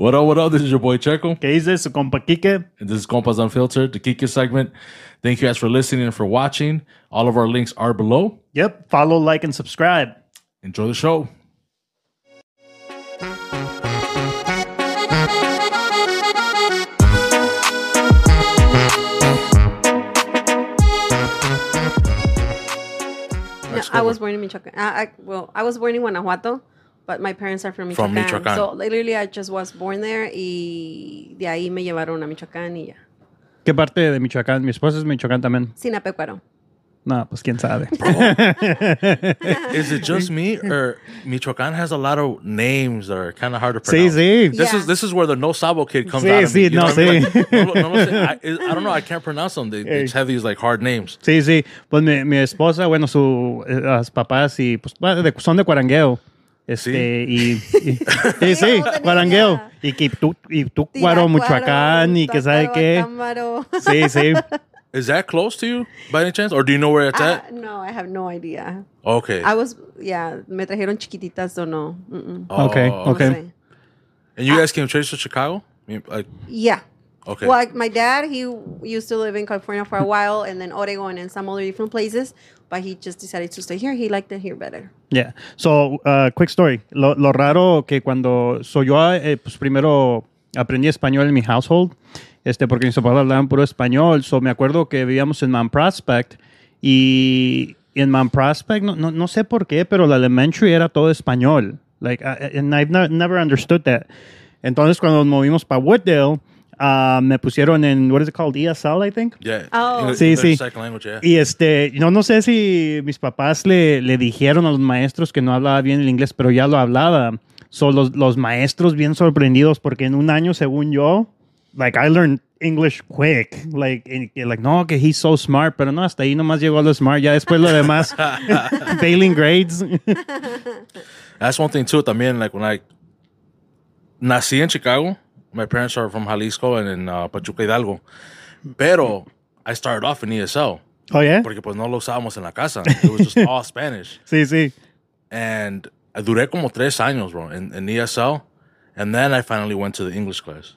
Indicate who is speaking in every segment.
Speaker 1: What up, what up? This is your boy Checo.
Speaker 2: ¿Qué dices, su compa Kike?
Speaker 1: And this is Compas Unfiltered, the Kiki segment. Thank you guys for listening and for watching. All of our links are below.
Speaker 2: Yep. Follow, like, and subscribe.
Speaker 1: Enjoy the show.
Speaker 3: No, I was born in Michoacan. I, ah, I, well, I was born in Guanajuato, but my parents are from
Speaker 1: From
Speaker 3: Michoacán.
Speaker 1: Michoacán.
Speaker 3: So literally, I just was born there y de ahí me llevaron a Michoacán y ya.
Speaker 2: ¿Qué parte de Michoacán? Mi esposa es Michoacán también.
Speaker 3: Sinapecuaro.
Speaker 2: No, pues quién sabe.
Speaker 1: Is it just me or Michoacan has a lot of names that are kind of hard to
Speaker 2: sí,
Speaker 1: pronounce?
Speaker 2: sí.
Speaker 1: This
Speaker 3: Yeah.
Speaker 1: is this is where the no sabo kid comes
Speaker 2: Sí,
Speaker 1: out
Speaker 2: sí, no, sí.
Speaker 1: Like, no, lo- no sé. I, I don't know. I can't pronounce them. They, they just have these like hard names.
Speaker 2: Sí, sí. Pues mi, mi esposa, bueno, sus papás y pues son de Cuarangueo. Este, y, y- sí, sí,
Speaker 3: de
Speaker 2: Y que tú, y tú, Cuaro, Michoacán, y que sabe qué. Sí, sí.
Speaker 1: Is that close to you by any chance, or do you know where it's
Speaker 3: Ah,
Speaker 1: at?
Speaker 3: no, I have no idea.
Speaker 1: Okay.
Speaker 3: I was, yeah, me trajeron chiquititas o no. Mm-mm.
Speaker 1: Oh,
Speaker 2: Okay,
Speaker 3: No
Speaker 2: okay.
Speaker 3: sé.
Speaker 1: And you guys came straight to Chicago? Like,
Speaker 3: Yeah.
Speaker 1: okay.
Speaker 3: Well, like, my dad, he used to live in California for a while and then Oregon and some other different places, but he just decided to stay here. He liked it here better.
Speaker 2: Yeah. So, uh, quick story. Lo, lo raro que cuando so yo, eh, pues primero aprendí español en mi household, este, porque mis papás hablaban puro español. So, me acuerdo que vivíamos en Mount Prospect y en Mount Prospect, no, no, no sé por qué, pero la elementary era todo español. Like, I- and I've ne- never understood that. Entonces, cuando nos movimos para Wooddale, uh, me pusieron en, what is it called? ESL, I think.
Speaker 1: yeah.
Speaker 3: Oh.
Speaker 2: Sí, sí.
Speaker 1: language, yeah.
Speaker 2: Y este, no, no sé si mis papás le, le dijeron a los maestros que no hablaba bien el inglés, pero ya lo hablaba. Son los, los maestros bien sorprendidos porque en un año, según yo, like I learned English quick. Like, like no, que he's so smart, pero no, hasta ahí nomás llegó a lo smart. Ya después lo demás, failing grades.
Speaker 1: That's one thing too. También, like when I nací en Chicago, my parents are from Jalisco and in uh, Pachuca Hidalgo. Pero I started off in ESL
Speaker 2: oh, yeah?
Speaker 1: porque pues no lo usábamos en la casa. It was just all Spanish.
Speaker 2: Sí, sí.
Speaker 1: And I duré como tres años, bro, in, in ESL. And then I finally went to the English class.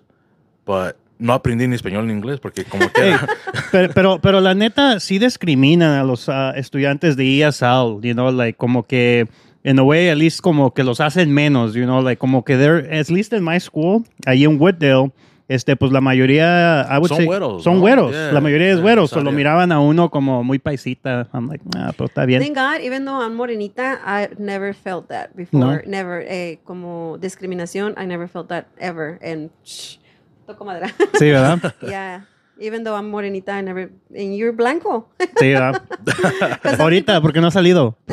Speaker 1: But no aprendí ni español ni inglés porque como que
Speaker 2: pero, pero, pero la neta sí discriminan a los ah, estudiantes de ESL, you know, like como que in a way at least como que los hacen menos, you know, like como que they're at least in my school, ahí en Wooddale, este pues la mayoría I would
Speaker 1: Son
Speaker 2: say,
Speaker 1: güeros,
Speaker 2: son
Speaker 1: ¿no?
Speaker 2: güeros,
Speaker 1: Yeah,
Speaker 2: la mayoría es
Speaker 1: yeah,
Speaker 2: güeros,
Speaker 1: sabía.
Speaker 2: o lo miraban a uno como muy paisita. I'm like, ah, pero está bien.
Speaker 3: Thank God, even though I'm morenita, I never felt that before.
Speaker 2: No.
Speaker 3: Never, eh, como discriminación, I never felt that ever. And shh, toco madera.
Speaker 2: Sí, ¿verdad?
Speaker 3: yeah. Even though I'm morenita, I never. And you're blanco.
Speaker 2: Sí, ¿verdad? Ahorita, porque no ha salido.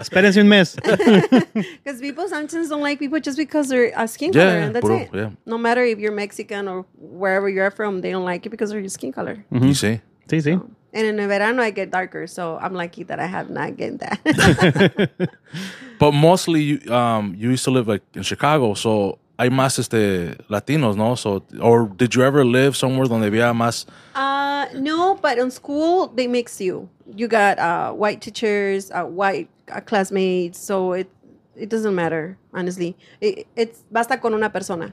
Speaker 2: Espérense un mes.
Speaker 3: Because people sometimes don't like people just because they're a skin
Speaker 1: Yeah,
Speaker 3: color, and that's
Speaker 1: puro,
Speaker 3: it.
Speaker 1: yeah.
Speaker 3: No matter if you're Mexican or wherever you're from, they don't like you because of your skin color.
Speaker 1: you see.
Speaker 2: Sí, sí.
Speaker 3: And in the verano, I get darker, so I'm lucky that I have not get that.
Speaker 1: But mostly, you, um, you used to live like in Chicago, so hay más este Latinos, no? So, or did you ever live somewhere donde había más?
Speaker 3: uh, no, but in school they mix you. You got uh, white teachers, uh, white uh, classmates, so it it doesn't matter honestly. It, it's basta con una persona.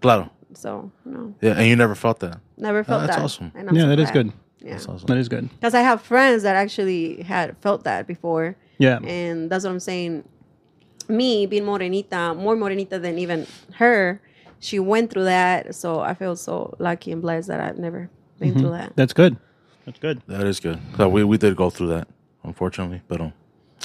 Speaker 1: Claro.
Speaker 3: So no,
Speaker 1: Yeah, and you never felt that.
Speaker 3: never felt
Speaker 1: that's
Speaker 3: that.
Speaker 1: awesome.
Speaker 3: And I'm
Speaker 2: Yeah,
Speaker 3: so
Speaker 2: that is
Speaker 3: glad.
Speaker 2: good.
Speaker 3: Yeah.
Speaker 1: That's awesome.
Speaker 2: That is good.
Speaker 3: Because I have friends that actually had felt that before.
Speaker 2: Yeah.
Speaker 3: And that's what I'm saying me being morenita, more morenita than even her, she went through that. So I feel so lucky and blessed that I've never been mm-hmm. through that.
Speaker 2: That's good. That's good.
Speaker 1: That is good. So we, we did go through that, unfortunately, but um,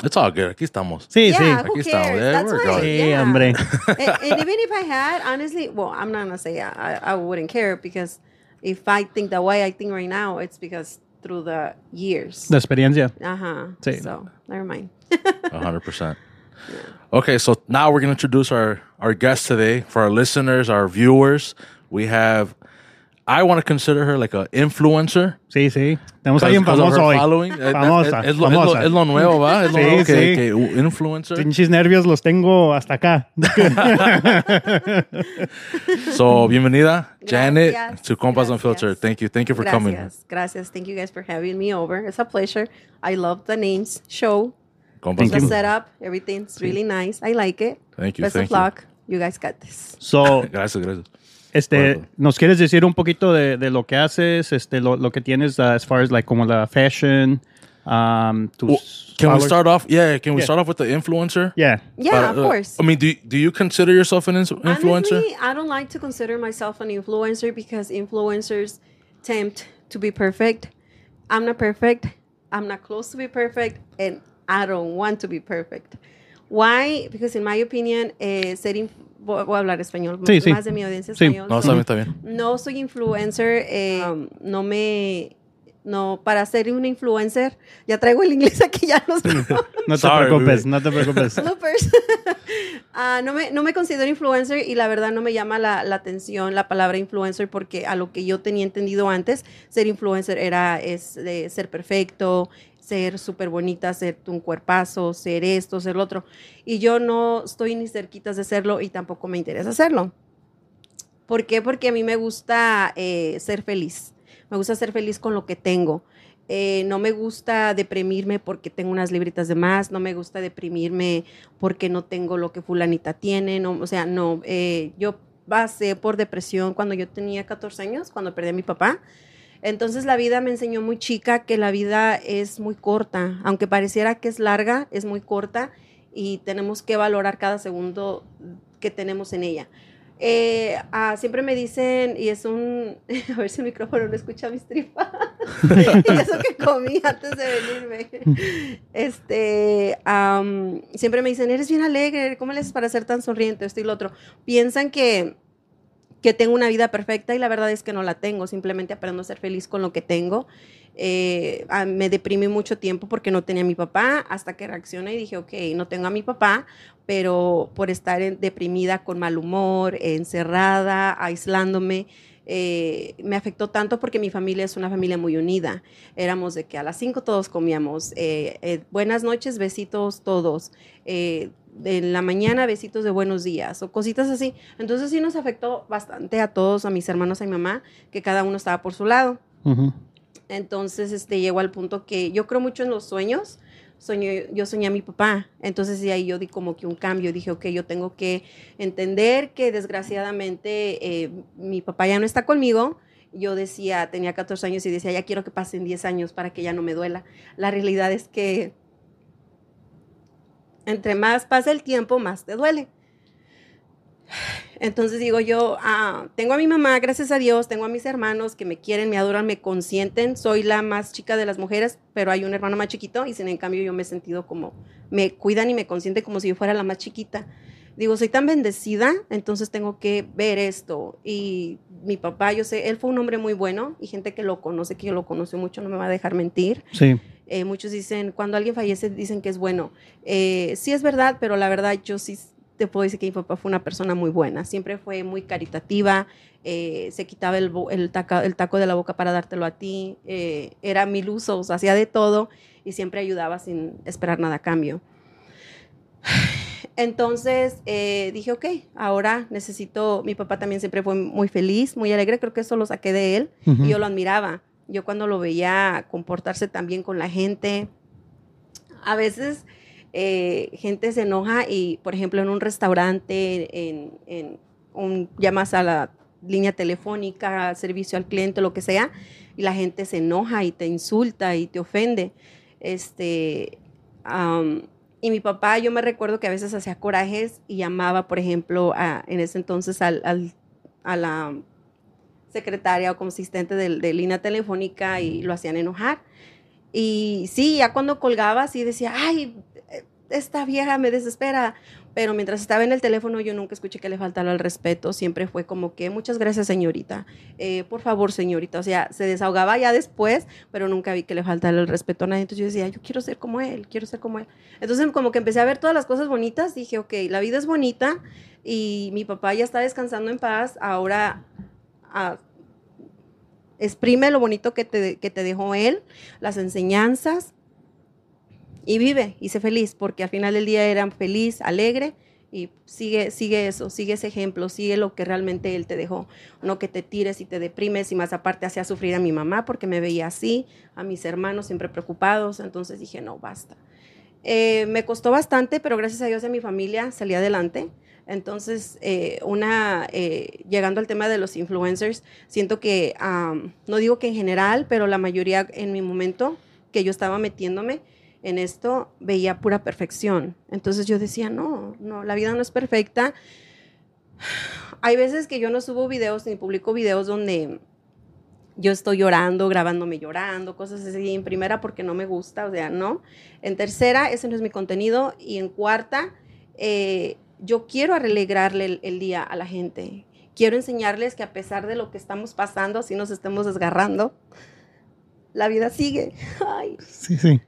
Speaker 1: it's all good. Aquí estamos.
Speaker 2: Sí,
Speaker 3: yeah,
Speaker 2: sí.
Speaker 1: Aquí
Speaker 3: cares? estamos.
Speaker 1: Yeah,
Speaker 3: That's
Speaker 1: we're
Speaker 2: right.
Speaker 3: Yeah.
Speaker 2: hombre.
Speaker 3: and, and, even if I had, honestly, well, I'm not going to say I, I wouldn't care because if I think the way I think right now, it's because through the years.
Speaker 2: The experiencia.
Speaker 3: Uh huh.
Speaker 2: Sí.
Speaker 3: So, never mind.
Speaker 1: 100%. Okay, so now we're gonna introduce our our guest today for our listeners, our viewers. We have. I want to consider her like an influencer.
Speaker 2: Sí, sí. Tenemos alguien famoso hoy.
Speaker 1: Following. Eh, eh,
Speaker 2: famosa.
Speaker 1: Eh, es, es, lo,
Speaker 2: famosa.
Speaker 1: Es, lo, es, lo, nuevo, ¿va? Es lo
Speaker 2: sí,
Speaker 1: nuevo
Speaker 2: sí.
Speaker 1: que, que influencer.
Speaker 2: Pinches nervios los tengo hasta acá.
Speaker 1: so, bienvenida, Janet,
Speaker 3: gracias.
Speaker 1: to Compas Unfiltered. Thank you. Thank you for gracias. coming.
Speaker 3: Gracias. Thank you guys for having me over. It's a pleasure. I love the names show.
Speaker 1: Compas
Speaker 3: The
Speaker 1: Unfiltered.
Speaker 3: setup, everything's really nice. I like it.
Speaker 1: Thank you.
Speaker 3: Best
Speaker 1: thank
Speaker 3: of luck. You guys got this.
Speaker 2: So,
Speaker 1: Gracias, gracias.
Speaker 2: este,
Speaker 1: Bueno.
Speaker 2: ¿nos quieres decir un poquito de, de lo que haces, este, lo, lo que tienes uh, as far as like como la fashion, um, tus
Speaker 1: Well, can we start off? Yeah, can we
Speaker 2: Yeah.
Speaker 1: start off with the influencer?
Speaker 2: Yeah.
Speaker 3: Yeah,
Speaker 1: But,
Speaker 3: of
Speaker 1: uh,
Speaker 3: course.
Speaker 1: I mean, do do you consider yourself an influencer?
Speaker 3: Honestly, I don't like to consider myself an influencer because influencers tempt to be perfect. I'm not perfect. I'm not close to be perfect, and I don't want to be perfect. Why? Because in my opinion, eh, ser voy voy a hablar español,
Speaker 2: Sí, sí.
Speaker 3: más de mi audiencia
Speaker 2: Sí.
Speaker 3: español.
Speaker 1: No, está bien, está bien.
Speaker 3: No soy influencer, eh, um, no me... No, para ser un influencer, ya traigo el inglés aquí, ya no sé.
Speaker 2: No te preocupes, no te preocupes.
Speaker 3: Ah, no, me, no me considero influencer y la verdad no me llama la, la atención la palabra influencer porque a lo que yo tenía entendido antes, ser influencer era es de ser perfecto, ser súper bonita, ser un cuerpazo, ser esto, ser lo otro. Y yo no estoy ni cerquitas de serlo y tampoco me interesa hacerlo. ¿Por qué? Porque a mí me gusta eh, ser feliz. Me gusta ser feliz con lo que tengo. Eh, no me gusta deprimirme porque tengo unas libritas de más, no me gusta deprimirme porque no tengo lo que fulanita tiene, no, o sea, no, eh, yo pasé por depresión cuando yo tenía 14 años, cuando perdí a mi papá. Entonces la vida me enseñó muy chica que la vida es muy corta, aunque pareciera que es larga, es muy corta y tenemos que valorar cada segundo que tenemos en ella. Eh, ah, siempre me dicen, y es un, a ver si el micrófono no escucha mis tripas, y eso que comí antes de venirme. Este, siempre me dicen, eres bien alegre, ¿cómo le haces para ser tan sonriente? Esto y lo otro. Piensan que, que tengo una vida perfecta y la verdad es que no la tengo, simplemente aprendo a ser feliz con lo que tengo. Eh, ah, me deprimí mucho tiempo porque no tenía a mi papá, hasta que reaccioné y dije, ok, no tengo a mi papá, pero por estar deprimida, con mal humor, encerrada, aislándome, eh, me afectó tanto porque mi familia es una familia muy unida. Éramos de que a las 5 todos comíamos. eh, eh, buenas noches, besitos todos. En la mañana, besitos de buenos días o cositas así. Entonces sí nos afectó bastante a todos, a mis hermanos, a mi mamá, que cada uno estaba por su lado.
Speaker 2: Ujú.
Speaker 3: Entonces, este, llegó al punto que yo creo mucho en los sueños. Soñé, yo soñé a mi papá. Entonces, de ahí yo di como que un cambio. Dije, ok, yo tengo que entender que desgraciadamente eh, mi papá ya no está conmigo. Yo decía, tenía 14 años y decía, ya quiero que pasen 10 años para que ya no me duela. La realidad es que entre más pasa el tiempo, más te duele. Entonces digo yo, ah, tengo a mi mamá, gracias a Dios, tengo a mis hermanos que me quieren, me adoran, me consienten. Soy la más chica de las mujeres, pero hay un hermano más chiquito y sin en cambio yo me he sentido como, me cuidan y me consienten como si yo fuera la más chiquita. Digo, soy tan bendecida, entonces tengo que ver esto. Y mi papá, yo sé, él fue un hombre muy bueno y gente que lo conoce, que lo conoció mucho, no me va a dejar mentir.
Speaker 2: Sí.
Speaker 3: Eh, muchos dicen, cuando alguien fallece, dicen que es bueno. Eh, sí es verdad, pero la verdad yo sí te puedo decir que mi papá fue una persona muy buena. Siempre fue muy caritativa, eh, se quitaba el, bo- el, taca- el taco de la boca para dártelo a ti, era mil usos, hacía de todo y siempre ayudaba sin esperar nada a cambio. Entonces eh, dije, ok, ahora necesito, mi papá también siempre fue muy feliz, muy alegre, creo que eso lo saqué de él y yo lo admiraba. Yo cuando lo veía comportarse tan bien con la gente, a veces eh, gente se enoja y, por ejemplo, en un restaurante, en, un, llamas a la línea telefónica, servicio al cliente, lo que sea, y la gente se enoja y te insulta y te ofende. Este, am, y mi papá, yo me recuerdo que a veces hacía corajes y llamaba, por ejemplo, en ese entonces al- al- a la secretaria o como asistente de, de línea telefónica y lo hacían enojar. Y sí, ya cuando colgaba, sí decía, ay, esta vieja me desespera. Pero mientras estaba en el teléfono, yo nunca escuché que le faltara el respeto. Siempre fue como que, muchas gracias, señorita. Eh, por favor, señorita. O sea, se desahogaba ya después, pero nunca vi que le faltara el respeto a nadie. Entonces yo decía, yo quiero ser como él, quiero ser como él. Entonces, como que empecé a ver todas las cosas bonitas. Dije, ok, la vida es bonita y mi papá ya está descansando en paz. Ahora ah, exprime lo bonito que te, que te dejó él, las enseñanzas y vive y sé feliz, porque al final del día era feliz, alegre y sigue, sigue eso, sigue ese ejemplo, sigue lo que realmente él te dejó, no que te tires y te deprimes y más aparte hacía sufrir a mi mamá porque me veía así, a mis hermanos siempre preocupados, entonces dije, no, basta. Eh, me costó bastante, pero gracias a Dios y a mi familia salí adelante. Entonces, eh, una, eh, llegando al tema de los influencers, siento que, am, no digo que en general, pero la mayoría en mi momento que yo estaba metiéndome en esto, veía pura perfección. Entonces yo decía, no, no, la vida no es perfecta. Hay veces que yo no subo videos ni publico videos donde yo estoy llorando, grabándome llorando, cosas así en primera porque no me gusta, o sea, no. En tercera, ese no es mi contenido. Y en cuarta, eh, yo quiero alegrarle el, día a la gente. Quiero enseñarles que a pesar de lo que estamos pasando, así nos estemos desgarrando, la vida sigue.
Speaker 2: Sí, sí.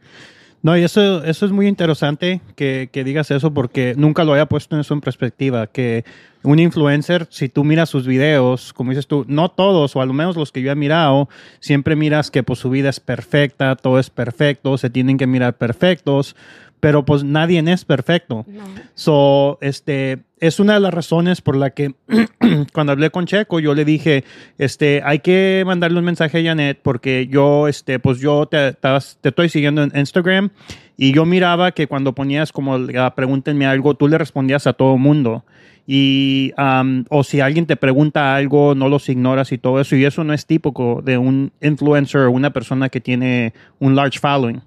Speaker 2: No, y eso, eso es muy interesante que, que digas eso porque nunca lo había puesto en eso perspectiva, que un influencer, si tú miras sus videos, como dices tú, no todos, o al menos los que yo he mirado, siempre miras que pues su vida es perfecta, todo es perfecto, se tienen que mirar perfectos, pero pues nadie es perfecto.
Speaker 3: No.
Speaker 2: So, este, es una de las razones por la que cuando hablé con Checo, yo le dije, este, hay que mandarle un mensaje a Janet porque yo, este, pues yo te, te, te estoy siguiendo en Instagram y yo miraba que cuando ponías como la pregúntenme algo, tú le respondías a todo mundo. Y, um, o si alguien te pregunta algo, no los ignoras y todo eso. Y eso no es típico de un influencer o una persona que tiene un large following.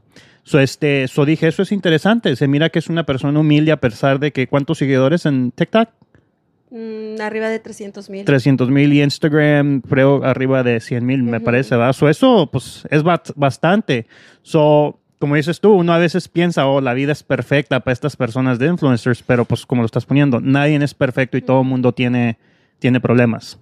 Speaker 2: So, este, so dije, eso es interesante. Se mira que es una persona humilde a pesar de que, ¿cuántos seguidores en TikTok?
Speaker 3: Mm, arriba de 300 mil.
Speaker 2: 300 mil y Instagram, creo, arriba de 100 mil, me parece, ¿verdad? So, eso, pues, es bastante. So, como dices tú, uno a veces piensa, oh, la vida es perfecta para estas personas de influencers, pero pues, como lo estás poniendo, nadie es perfecto y todo el mundo tiene, tiene problemas.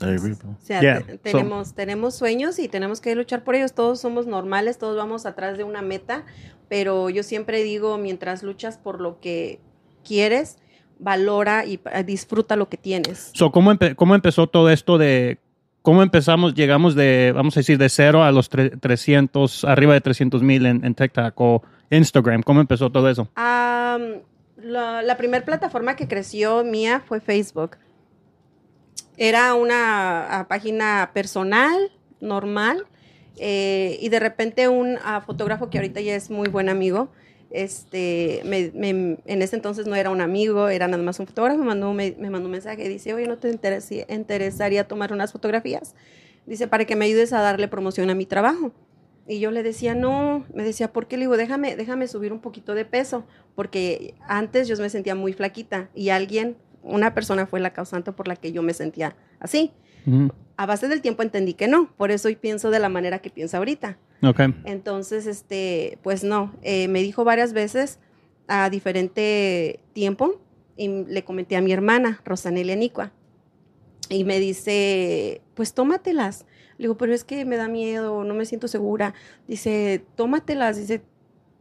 Speaker 1: I agree, bro.
Speaker 3: O sea,
Speaker 2: Yeah,
Speaker 3: te-
Speaker 2: so-
Speaker 3: tenemos, tenemos sueños y tenemos que luchar por ellos. Todos somos normales, todos vamos atrás de una meta, pero yo siempre digo, mientras luchas por lo que quieres, valora y pa- disfruta lo que tienes.
Speaker 2: So, ¿cómo, empe- ¿Cómo empezó todo esto de... ¿Cómo empezamos? Llegamos de, vamos a decir, de cero a los tre- 300, arriba de 300 mil en, en TikTok o Instagram. ¿Cómo empezó todo eso?
Speaker 3: Am, la, la primera plataforma que creció mía fue Facebook. Era una página personal, normal, eh, y de repente un ah, fotógrafo que ahorita ya es muy buen amigo, este, en ese entonces no era un amigo, era nada más un fotógrafo, me mandó, me, mandó un mensaje dice, oye, ¿no te interesaría tomar unas fotografías? Dice, para que me ayudes a darle promoción a mi trabajo. Y yo le decía, no, me decía, ¿por qué? Le digo, déjame, déjame subir un poquito de peso, porque antes yo me sentía muy flaquita y alguien, una persona fue la causante por la que yo me sentía así. A base del tiempo entendí que no, por eso hoy pienso de la manera que pienso ahorita. Entonces, este, pues no, eh, me dijo varias veces a diferente tiempo y le comenté a mi hermana, Rosanelia Nicua, y me dice, pues tómatelas. Le digo, pero es que me da miedo, no me siento segura. Dice, tómatelas. Dice,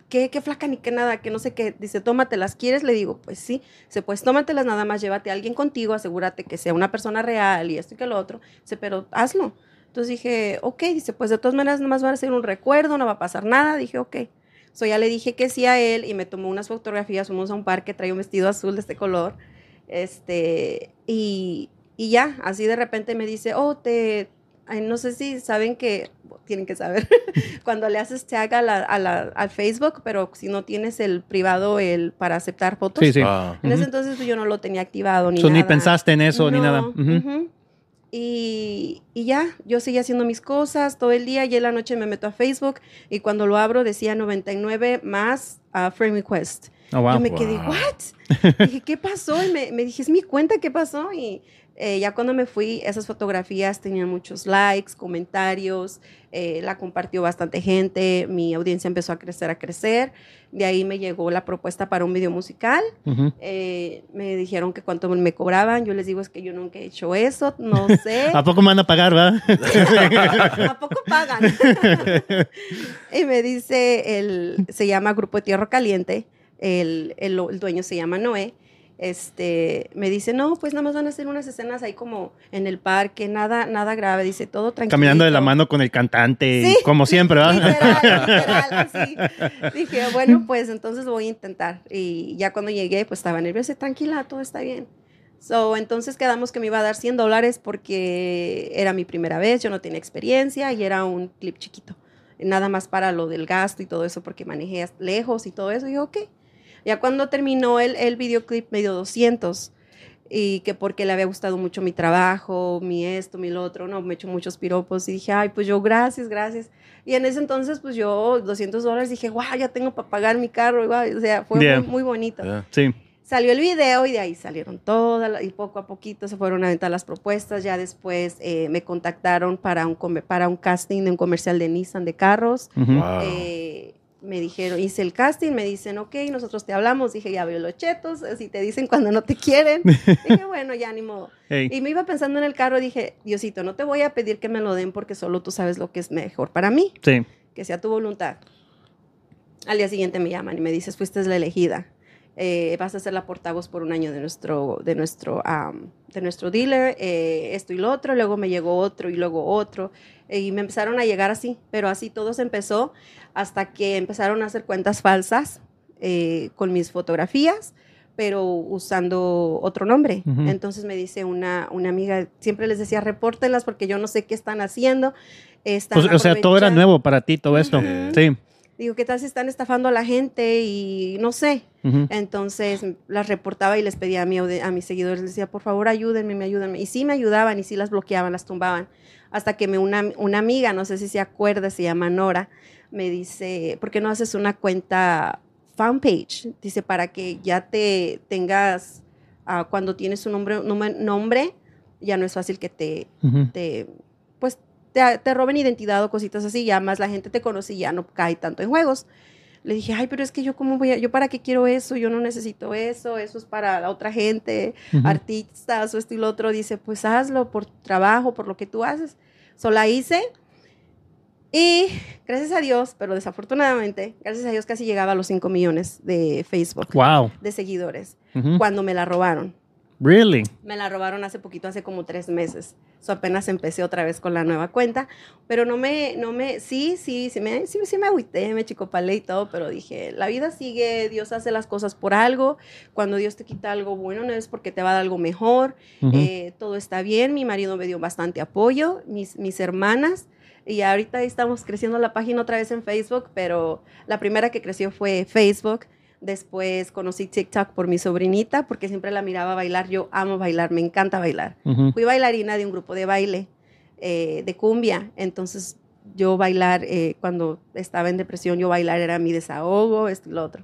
Speaker 3: ¿qué, qué flaca ni qué nada? Que no sé qué. Dice, tómatelas. ¿Quieres? Le digo, pues sí. Dice, pues tómatelas, nada más llévate a alguien contigo, asegúrate que sea una persona real y esto y que lo otro. Dice, pero hazlo. Entonces dije, ok, dice, pues de todas maneras nomás va a ser un recuerdo, no va a pasar nada. Dije, ok. So ya le dije que sí a él y me tomó unas fotografías, fuimos a un parque, traía un vestido azul de este color. Este, y, y ya, así de repente me dice, oh, te, ay, no sé si saben que, tienen que saber, cuando le haces tag a la, a la- al Facebook, pero si no tienes el privado, el para aceptar fotos.
Speaker 2: Sí, sí.
Speaker 1: Ah,
Speaker 3: En ese
Speaker 2: Ujú.
Speaker 3: entonces pues, yo no lo tenía activado ni
Speaker 2: So,
Speaker 3: nada.
Speaker 2: ni pensaste en eso ni
Speaker 3: No,
Speaker 2: nada. Ujú.
Speaker 3: ujú. Y, y ya, yo seguía haciendo mis cosas todo el día y en la noche me meto a Facebook y cuando lo abro decía 99 más a friend request.
Speaker 2: Oh, wow.
Speaker 3: Yo me quedé,
Speaker 1: Wow.
Speaker 3: ¿what? dije, ¿qué pasó? Y me, me dije, es mi cuenta, ¿qué pasó? Y eh, ya cuando me fui, esas fotografías tenían muchos likes, comentarios, eh, la compartió bastante gente, mi audiencia empezó a crecer, a crecer. De ahí me llegó la propuesta para un video musical. Eh, me dijeron que cuánto me cobraban. Yo les digo, es que yo nunca he hecho eso, no sé.
Speaker 2: ¿A poco me van a pagar, va?
Speaker 3: ¿A poco pagan? y me dice, el, se llama Grupo Tierra Caliente, el, el- el dueño se llama Noé. Este, me dice, no, pues nada más van a hacer unas escenas ahí como en el parque, nada, nada grave, dice, todo tranquilo.
Speaker 2: Caminando de la mano con el cantante,
Speaker 3: Sí.
Speaker 2: como siempre, ¿va?
Speaker 3: Literal, literal, así. Dije, bueno, pues entonces voy a intentar. Y ya cuando llegué, pues estaba nerviosa, tranquila, todo está bien. So, entonces quedamos que me iba a dar 100 dólares porque era mi primera vez, yo no tenía experiencia y era un clip chiquito. Nada más para lo del gasto y todo eso porque manejé lejos y todo eso. Y yo, ok. Ya cuando terminó el, el videoclip me dio 200 y que porque le había gustado mucho mi trabajo, mi esto, mi lo otro, no, me echó muchos piropos y dije, ay, pues yo gracias, gracias. Y en ese entonces, pues yo 200 dólares dije, wow, ya tengo para pagar mi carro, igual, o sea, fue
Speaker 2: Yeah.
Speaker 3: muy, muy bonito.
Speaker 1: Yeah.
Speaker 2: Sí.
Speaker 3: Salió el video y de ahí salieron todas y poco a poquito se fueron a aventar las propuestas. Ya después eh, me contactaron para un, come- para un casting de un comercial de Nissan de carros.
Speaker 1: Wow.
Speaker 3: Eh, me dijeron, hice el casting, me dicen, ok, nosotros te hablamos. Dije, ya veo los chetos, si te dicen cuando no te quieren. dije, bueno, ya ni modo.
Speaker 2: Hey.
Speaker 3: Y me iba pensando en el carro, dije, Diosito, no te voy a pedir que me lo den porque solo tú sabes lo que es mejor para mí,
Speaker 2: Sí.
Speaker 3: que sea tu voluntad. Al día siguiente me llaman y me dices, fuiste la elegida. Eh, vas a ser la portavoz por un año de nuestro, de nuestro, de nuestro dealer, eh, esto y lo otro. Luego me llegó otro y luego otro. Y me empezaron a llegar así, pero así todo se empezó hasta que empezaron a hacer cuentas falsas eh, con mis fotografías, pero usando otro nombre. Entonces me dice una, una amiga, siempre les decía, repórtenlas porque yo no sé qué están haciendo. Están
Speaker 2: Pues, o sea, todo era
Speaker 3: aprovechando".
Speaker 2: nuevo para ti, todo esto. Sí.
Speaker 3: Digo, ¿qué tal si están estafando a la gente? Y no sé. Entonces las reportaba y les pedía a, mi, a mis seguidores, les decía, por favor, ayúdenme, me ayúdenme. Y sí me ayudaban y sí las bloqueaban, las tumbaban. Hasta que me una, una amiga, no sé si se acuerda, se llama Nora, me dice, ¿por qué no haces una cuenta fanpage? Dice, para que ya te tengas, ah, cuando tienes un nombre, nombre, ya no es fácil que te, te pues te, te roben identidad o cositas así, ya más la gente te conoce y ya no cae tanto en juegos. Le dije, ay, pero es que yo cómo voy a, yo para qué quiero eso, yo no necesito eso, eso es para la otra gente,
Speaker 2: Ujú.
Speaker 3: artistas o esto y lo otro. Dice, pues hazlo por trabajo, por lo que tú haces. So la hice y gracias a Dios, pero desafortunadamente, gracias a Dios casi llegaba a los 5 millones de Facebook,
Speaker 2: Wow.
Speaker 3: de seguidores,
Speaker 2: Ujú.
Speaker 3: cuando me la robaron.
Speaker 2: Really?
Speaker 3: Me la robaron hace poquito, hace como tres meses. So apenas empecé otra vez con la nueva cuenta. Pero no me, no me, sí, sí, sí me, sí, sí me agüité, me chicopalé y todo, pero dije, la vida sigue, Dios hace las cosas por algo. Cuando Dios te quita algo bueno, no es porque te va a dar algo mejor. Eh, todo está bien, mi marido me dio bastante apoyo, mis, mis hermanas. Y ahorita estamos creciendo la página otra vez en Facebook, pero la primera que creció fue Facebook. Después conocí TikTok por mi sobrinita, porque siempre la miraba bailar. Yo amo bailar, me encanta bailar. Fui bailarina de un grupo de baile, eh, de cumbia. Entonces, yo bailar, eh, cuando estaba en depresión, yo bailar era mi desahogo, esto y lo otro.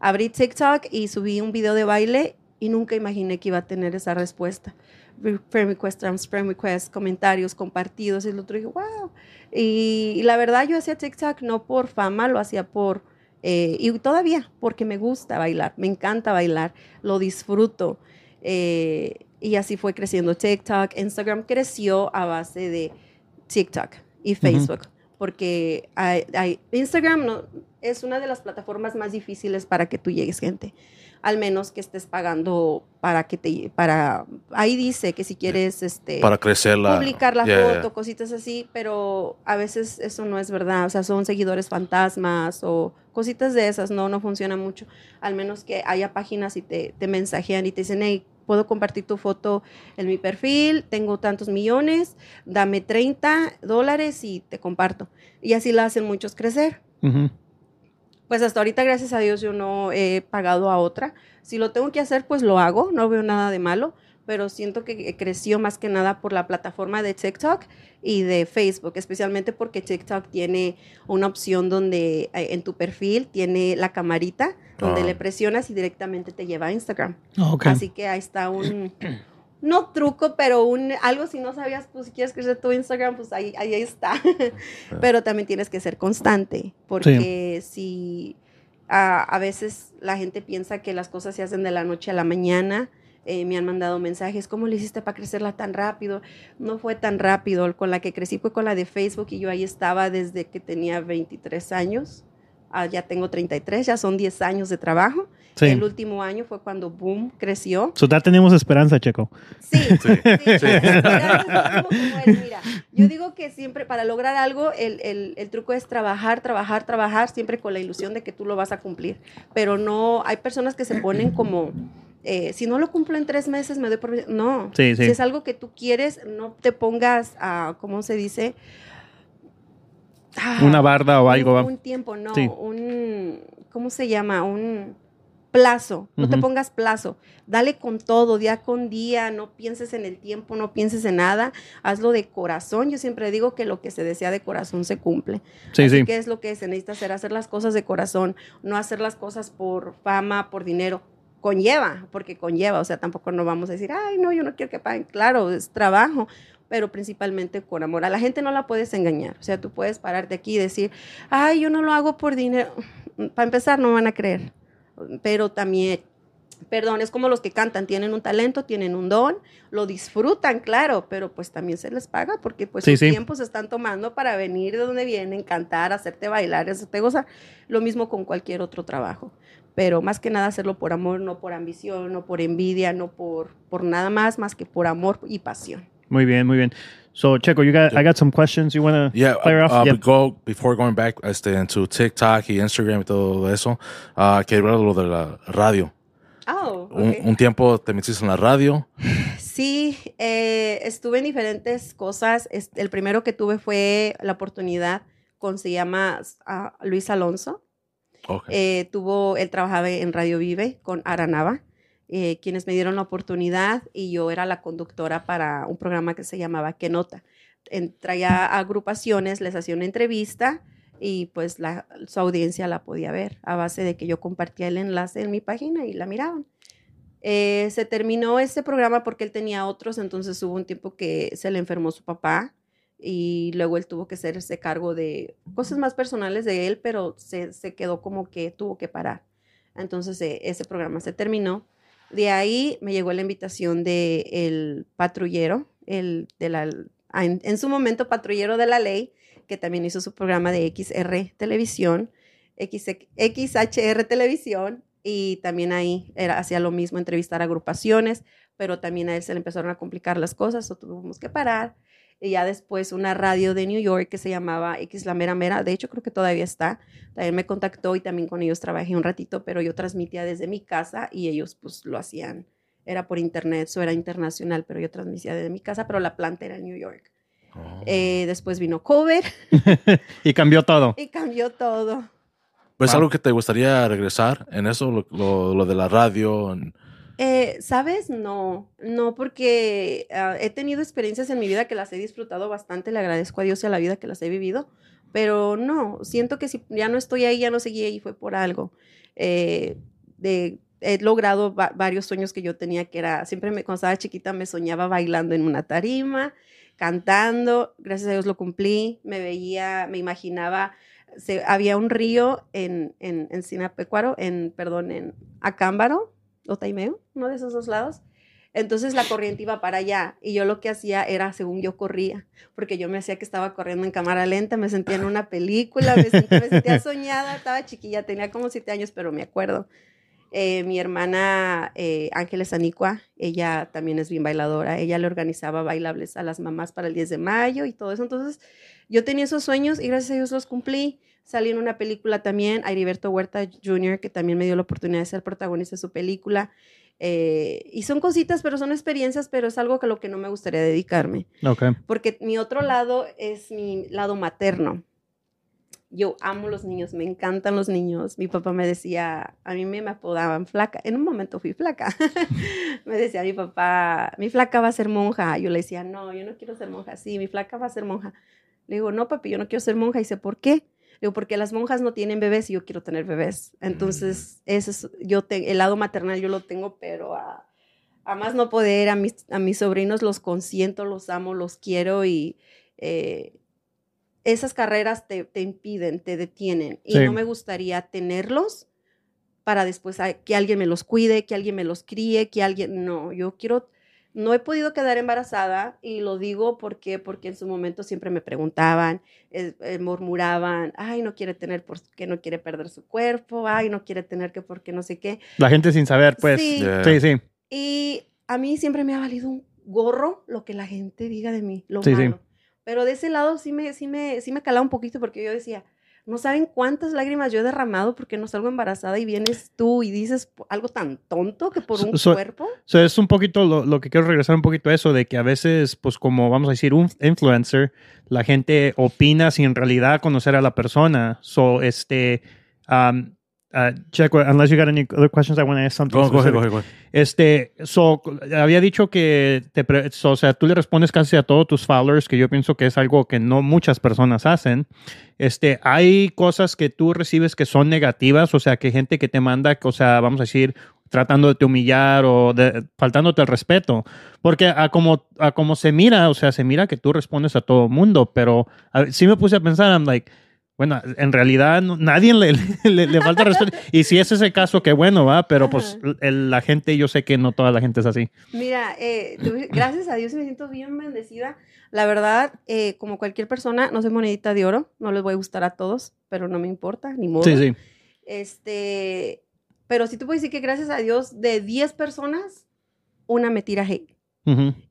Speaker 3: Abrí TikTok y subí un video de baile y nunca imaginé que iba a tener esa respuesta. Friend request, friend request, comentarios compartidos y lo otro. dije, wow. Y, y la verdad, yo hacía TikTok no por fama, lo hacía por. Eh, y todavía, porque me gusta bailar, me encanta bailar, lo disfruto. Eh, y así fue creciendo TikTok. Instagram creció a base de TikTok y Facebook, porque hay- hay- Instagram no, es una de las plataformas más difíciles para que tú llegues gente, al menos que estés pagando para que te para ahí dice que si quieres este
Speaker 1: Para crecer la.
Speaker 3: publicar la
Speaker 1: Yeah,
Speaker 3: foto, cositas así, pero a veces eso no es verdad, o sea, son seguidores fantasmas o cositas de esas, no, no funciona mucho, al menos que haya páginas y te, te mensajean y te dicen, hey, puedo compartir tu foto en mi perfil, tengo tantos millones, dame 30 dólares y te comparto. Y así la hacen muchos crecer.
Speaker 2: Ujú.
Speaker 3: Pues hasta ahorita, gracias a Dios, yo no he pagado a otra. Si lo tengo que hacer, pues lo hago, no veo nada de malo, pero siento que creció más que nada por la plataforma de TikTok y de Facebook, especialmente porque TikTok tiene una opción donde eh, en tu perfil tiene la camarita donde
Speaker 1: Ah.
Speaker 3: le presionas y directamente te lleva a Instagram.
Speaker 2: Oh, ok.
Speaker 3: Así que ahí está un, no truco, pero un, algo si no sabías, pues si quieres crecer tu Instagram, pues ahí, ahí está. pero también tienes que ser constante, porque si a, a veces la gente piensa que las cosas se hacen de la noche a la mañana, eh, me han mandado mensajes, ¿cómo le hiciste para crecerla tan rápido? No fue tan rápido, con la que crecí fue con la de Facebook y yo ahí estaba desde que tenía 23 años. Ah, ya tengo 33, ya son 10 años de trabajo.
Speaker 2: Sí.
Speaker 3: El último año fue cuando Boom creció.
Speaker 2: So, ya tenemos esperanza, Checo.
Speaker 3: Sí, sí, sí. Mira, yo digo que siempre para lograr algo, el, el- el truco es trabajar, trabajar, trabajar, siempre con la ilusión de que tú lo vas a cumplir. Pero no, hay personas que se ponen como, eh, si no lo cumplo en tres meses, me doy por... No,
Speaker 2: Sí, sí.
Speaker 3: si es algo que tú quieres, no te pongas a, ¿cómo se dice? Ah,
Speaker 2: Una barda o algo.
Speaker 3: un,
Speaker 2: ¿va?
Speaker 3: un tiempo, no,
Speaker 2: Sí.
Speaker 3: un, ¿cómo se llama? Un, plazo, no te pongas plazo, dale con todo, día con día, no pienses en el tiempo, no pienses en nada, hazlo de corazón. Yo siempre digo que lo que se desea de corazón se cumple.
Speaker 2: Sí,
Speaker 3: Así
Speaker 2: sí.
Speaker 3: que es lo que se necesita hacer, hacer las cosas de corazón, no hacer las cosas por fama, por dinero. Conlleva, porque conlleva, o sea, tampoco no vamos a decir, ay, no, yo no quiero que paguen. Claro, es trabajo, pero principalmente con amor. A la gente no la puedes engañar. O sea, tú puedes pararte aquí y decir, ay, yo no lo hago por dinero. Para empezar, no van a creer. Pero también, perdón, es como los que cantan, tienen un talento, tienen un don, lo disfrutan, claro, pero pues también se les paga porque pues
Speaker 2: Sí,
Speaker 3: sus
Speaker 2: sí.
Speaker 3: tiempos se están tomando para venir de donde vienen, cantar, hacerte bailar, hacerte gozar. Lo mismo con cualquier otro trabajo. Pero más que nada hacerlo por amor, no por ambición, no por envidia, no por, por nada más, más que por amor y pasión.
Speaker 2: Muy bien, muy bien. So, Checo, you got, I got some questions you want to
Speaker 1: Yeah,
Speaker 2: clear off?
Speaker 1: uh,
Speaker 2: Yep.
Speaker 1: go, before going back este, into TikTok y Instagram y todo eso, uh, quiero hablar de lo de la radio.
Speaker 3: Oh,
Speaker 1: Un,
Speaker 3: ok.
Speaker 1: un tiempo te metiste en la radio.
Speaker 3: Sí, eh, estuve en diferentes cosas. El primero que tuve fue la oportunidad con, se llama ah, Luis Alonso.
Speaker 1: Okay.
Speaker 3: Eh, tuvo, él trabajaba en Radio Vive con Aranaba, eh, quienes me dieron la oportunidad y yo era la conductora para un programa que se llamaba Que Nota. En- traía agrupaciones, les hacía una entrevista y pues la, su audiencia la podía ver a base de que yo compartía el enlace en mi página y la miraban. Eh, se terminó ese programa porque él tenía otros, entonces hubo un tiempo que se le enfermó su papá y luego él tuvo que hacerse cargo de cosas más personales de él, pero se, se quedó como que tuvo que parar. Entonces eh, ese programa se terminó. De ahí me llegó la invitación de el patrullero, el de la, ah, en, su momento patrullero de la ley, que también hizo su programa de XR Televisión, X, XHR Televisión, y también ahí hacía lo mismo, entrevistar agrupaciones, pero también a él se le empezaron a complicar las cosas, o tuvimos que parar. Y ya después una radio de New York que se llamaba X La Mera Mera, de hecho creo que todavía está, también me contactó y también con ellos trabajé un ratito, pero yo transmitía desde mi casa y ellos pues lo hacían, era por internet, eso era internacional, pero yo transmitía desde mi casa, pero la planta era en New York.
Speaker 1: Oh.
Speaker 3: Eh, después vino COVID
Speaker 2: y cambió todo.
Speaker 3: y cambió todo.
Speaker 1: ¿Pues
Speaker 2: Wow.
Speaker 1: algo que te gustaría regresar en eso, lo, lo- lo de la radio? en-
Speaker 3: Eh, ¿Sabes? No, no, porque ah, he tenido experiencias en mi vida que las he disfrutado bastante, le agradezco a Dios y a la vida que las he vivido, pero no, siento que si ya no estoy ahí, ya no seguí ahí, fue por algo. Eh, he logrado va- varios sueños que yo tenía, que era, siempre me, cuando estaba chiquita me soñaba bailando en una tarima, cantando, gracias a Dios lo cumplí, me veía, me imaginaba, se- había un río en, en, en Sinapecuaro, en, perdón, en Acámbaro, o Taimeo, uno de esos dos lados. Entonces la corriente iba para allá y yo lo que hacía era, según yo corría, porque yo me hacía que estaba corriendo en cámara lenta, me sentía en una película, me sentía, me sentía soñada, estaba chiquilla, tenía como siete años, pero me acuerdo. Eh, mi hermana eh, Ángeles Anicua, ella también es bien bailadora, ella le organizaba bailables a las mamás para el 10 de mayo y todo eso, entonces yo tenía esos sueños y gracias a Dios los cumplí. Salí en una película también, Heriberto Huerta Jr., que también me dio la oportunidad de ser protagonista de su película. Eh, y son cositas, pero son experiencias, pero es algo que a lo que no me gustaría dedicarme.
Speaker 2: Ok.
Speaker 3: Porque mi otro lado es mi lado materno. Yo amo los niños, me encantan los niños. Mi papá me decía, a mí me, me apodaban flaca. En un momento fui flaca. me decía mi papá, mi flaca va a ser monja. Yo le decía, no, yo no quiero ser monja. Sí, mi flaca va a ser monja. Le digo, no, papi, yo no quiero ser monja. Y dice, ¿por qué? Digo, porque las monjas no tienen bebés y yo quiero tener bebés. Entonces, ese es, yo te, el lado maternal yo lo tengo, pero a, a más no poder, a mis, a mis sobrinos los consiento, los amo, los quiero y eh, esas carreras te, te impiden, te detienen. Y
Speaker 2: Sí.
Speaker 3: no me gustaría tenerlos para después que alguien me los cuide, que alguien me los críe, que alguien... No, yo quiero... No he podido quedar embarazada y lo digo porque, porque en su momento siempre me preguntaban, eh, eh, murmuraban, ay, no quiere tener porque no quiere perder su cuerpo, ay, no quiere tener que porque no sé qué.
Speaker 2: La gente sin saber, pues.
Speaker 3: Sí.
Speaker 1: Yeah.
Speaker 2: Sí, sí.
Speaker 3: Y a mí siempre me ha valido un gorro lo que la gente diga de mí, lo
Speaker 2: Sí, sí.
Speaker 3: malo. Pero de ese lado sí me, sí me, sí me calaba un poquito porque yo decía, no saben cuántas lágrimas yo he derramado porque no salgo embarazada y vienes tú y dices algo tan tonto que por
Speaker 2: So-
Speaker 3: un
Speaker 2: so-
Speaker 3: cuerpo.
Speaker 2: So, es un poquito lo, lo que quiero regresar un poquito a eso de que a veces, pues como vamos a decir, un influencer, la gente opina sin en realidad conocer a la persona. So, este, uh, check, unless you got any other questions, I want to ask something.
Speaker 1: Go, go go ahead, go ahead.
Speaker 2: Este, so, había dicho que te, pre- so, o sea, tú le respondes casi a todos tus followers, que yo pienso que es algo que no muchas personas hacen. Este, hay cosas que tú recibes que son negativas, o sea, que gente que te manda, o sea, vamos a decir, tratando de te humillar o de, faltándote el respeto. Porque a como, a como se mira, o sea, se mira que tú respondes a todo mundo, pero a- sí me puse a pensar, I'm like, bueno, en realidad no- nadie le, le, le falta respeto. Y si ese es el caso, qué bueno, va, pero pues el- la gente, yo sé que no toda la gente es así.
Speaker 3: Mira, eh, gracias a Dios me siento bien bendecida. La verdad, eh, como cualquier persona, no soy monedita de oro, no les voy a gustar a todos, pero no me importa, ni modo.
Speaker 2: Sí, sí.
Speaker 3: Este, pero sí te puedo decir que gracias a Dios, de 10 personas, una me tira hate.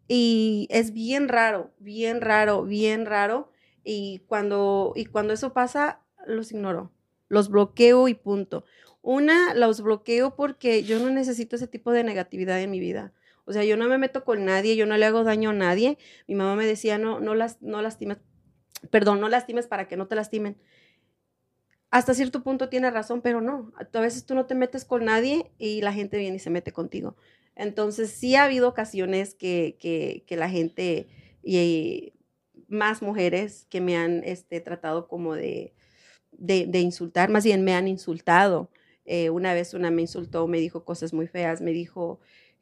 Speaker 3: Y es bien raro, bien raro, bien raro. Y cuando, y cuando eso pasa, los ignoro. Los bloqueo y punto. Una, los bloqueo porque yo no necesito ese tipo de negatividad en mi vida. O sea, yo no me meto con nadie, yo no le hago daño a nadie. Mi mamá me decía, no, no, las, no lastimes, perdón, no lastimes para que no te lastimen. Hasta cierto punto tiene razón, pero no. A veces tú no te metes con nadie y la gente viene y se mete contigo. Entonces, sí ha habido ocasiones que, que, la gente más mujeres que me han este, tratado como de, de, de insultar, más bien me han insultado. Eh, una vez una me insultó, me dijo cosas muy feas, me dijo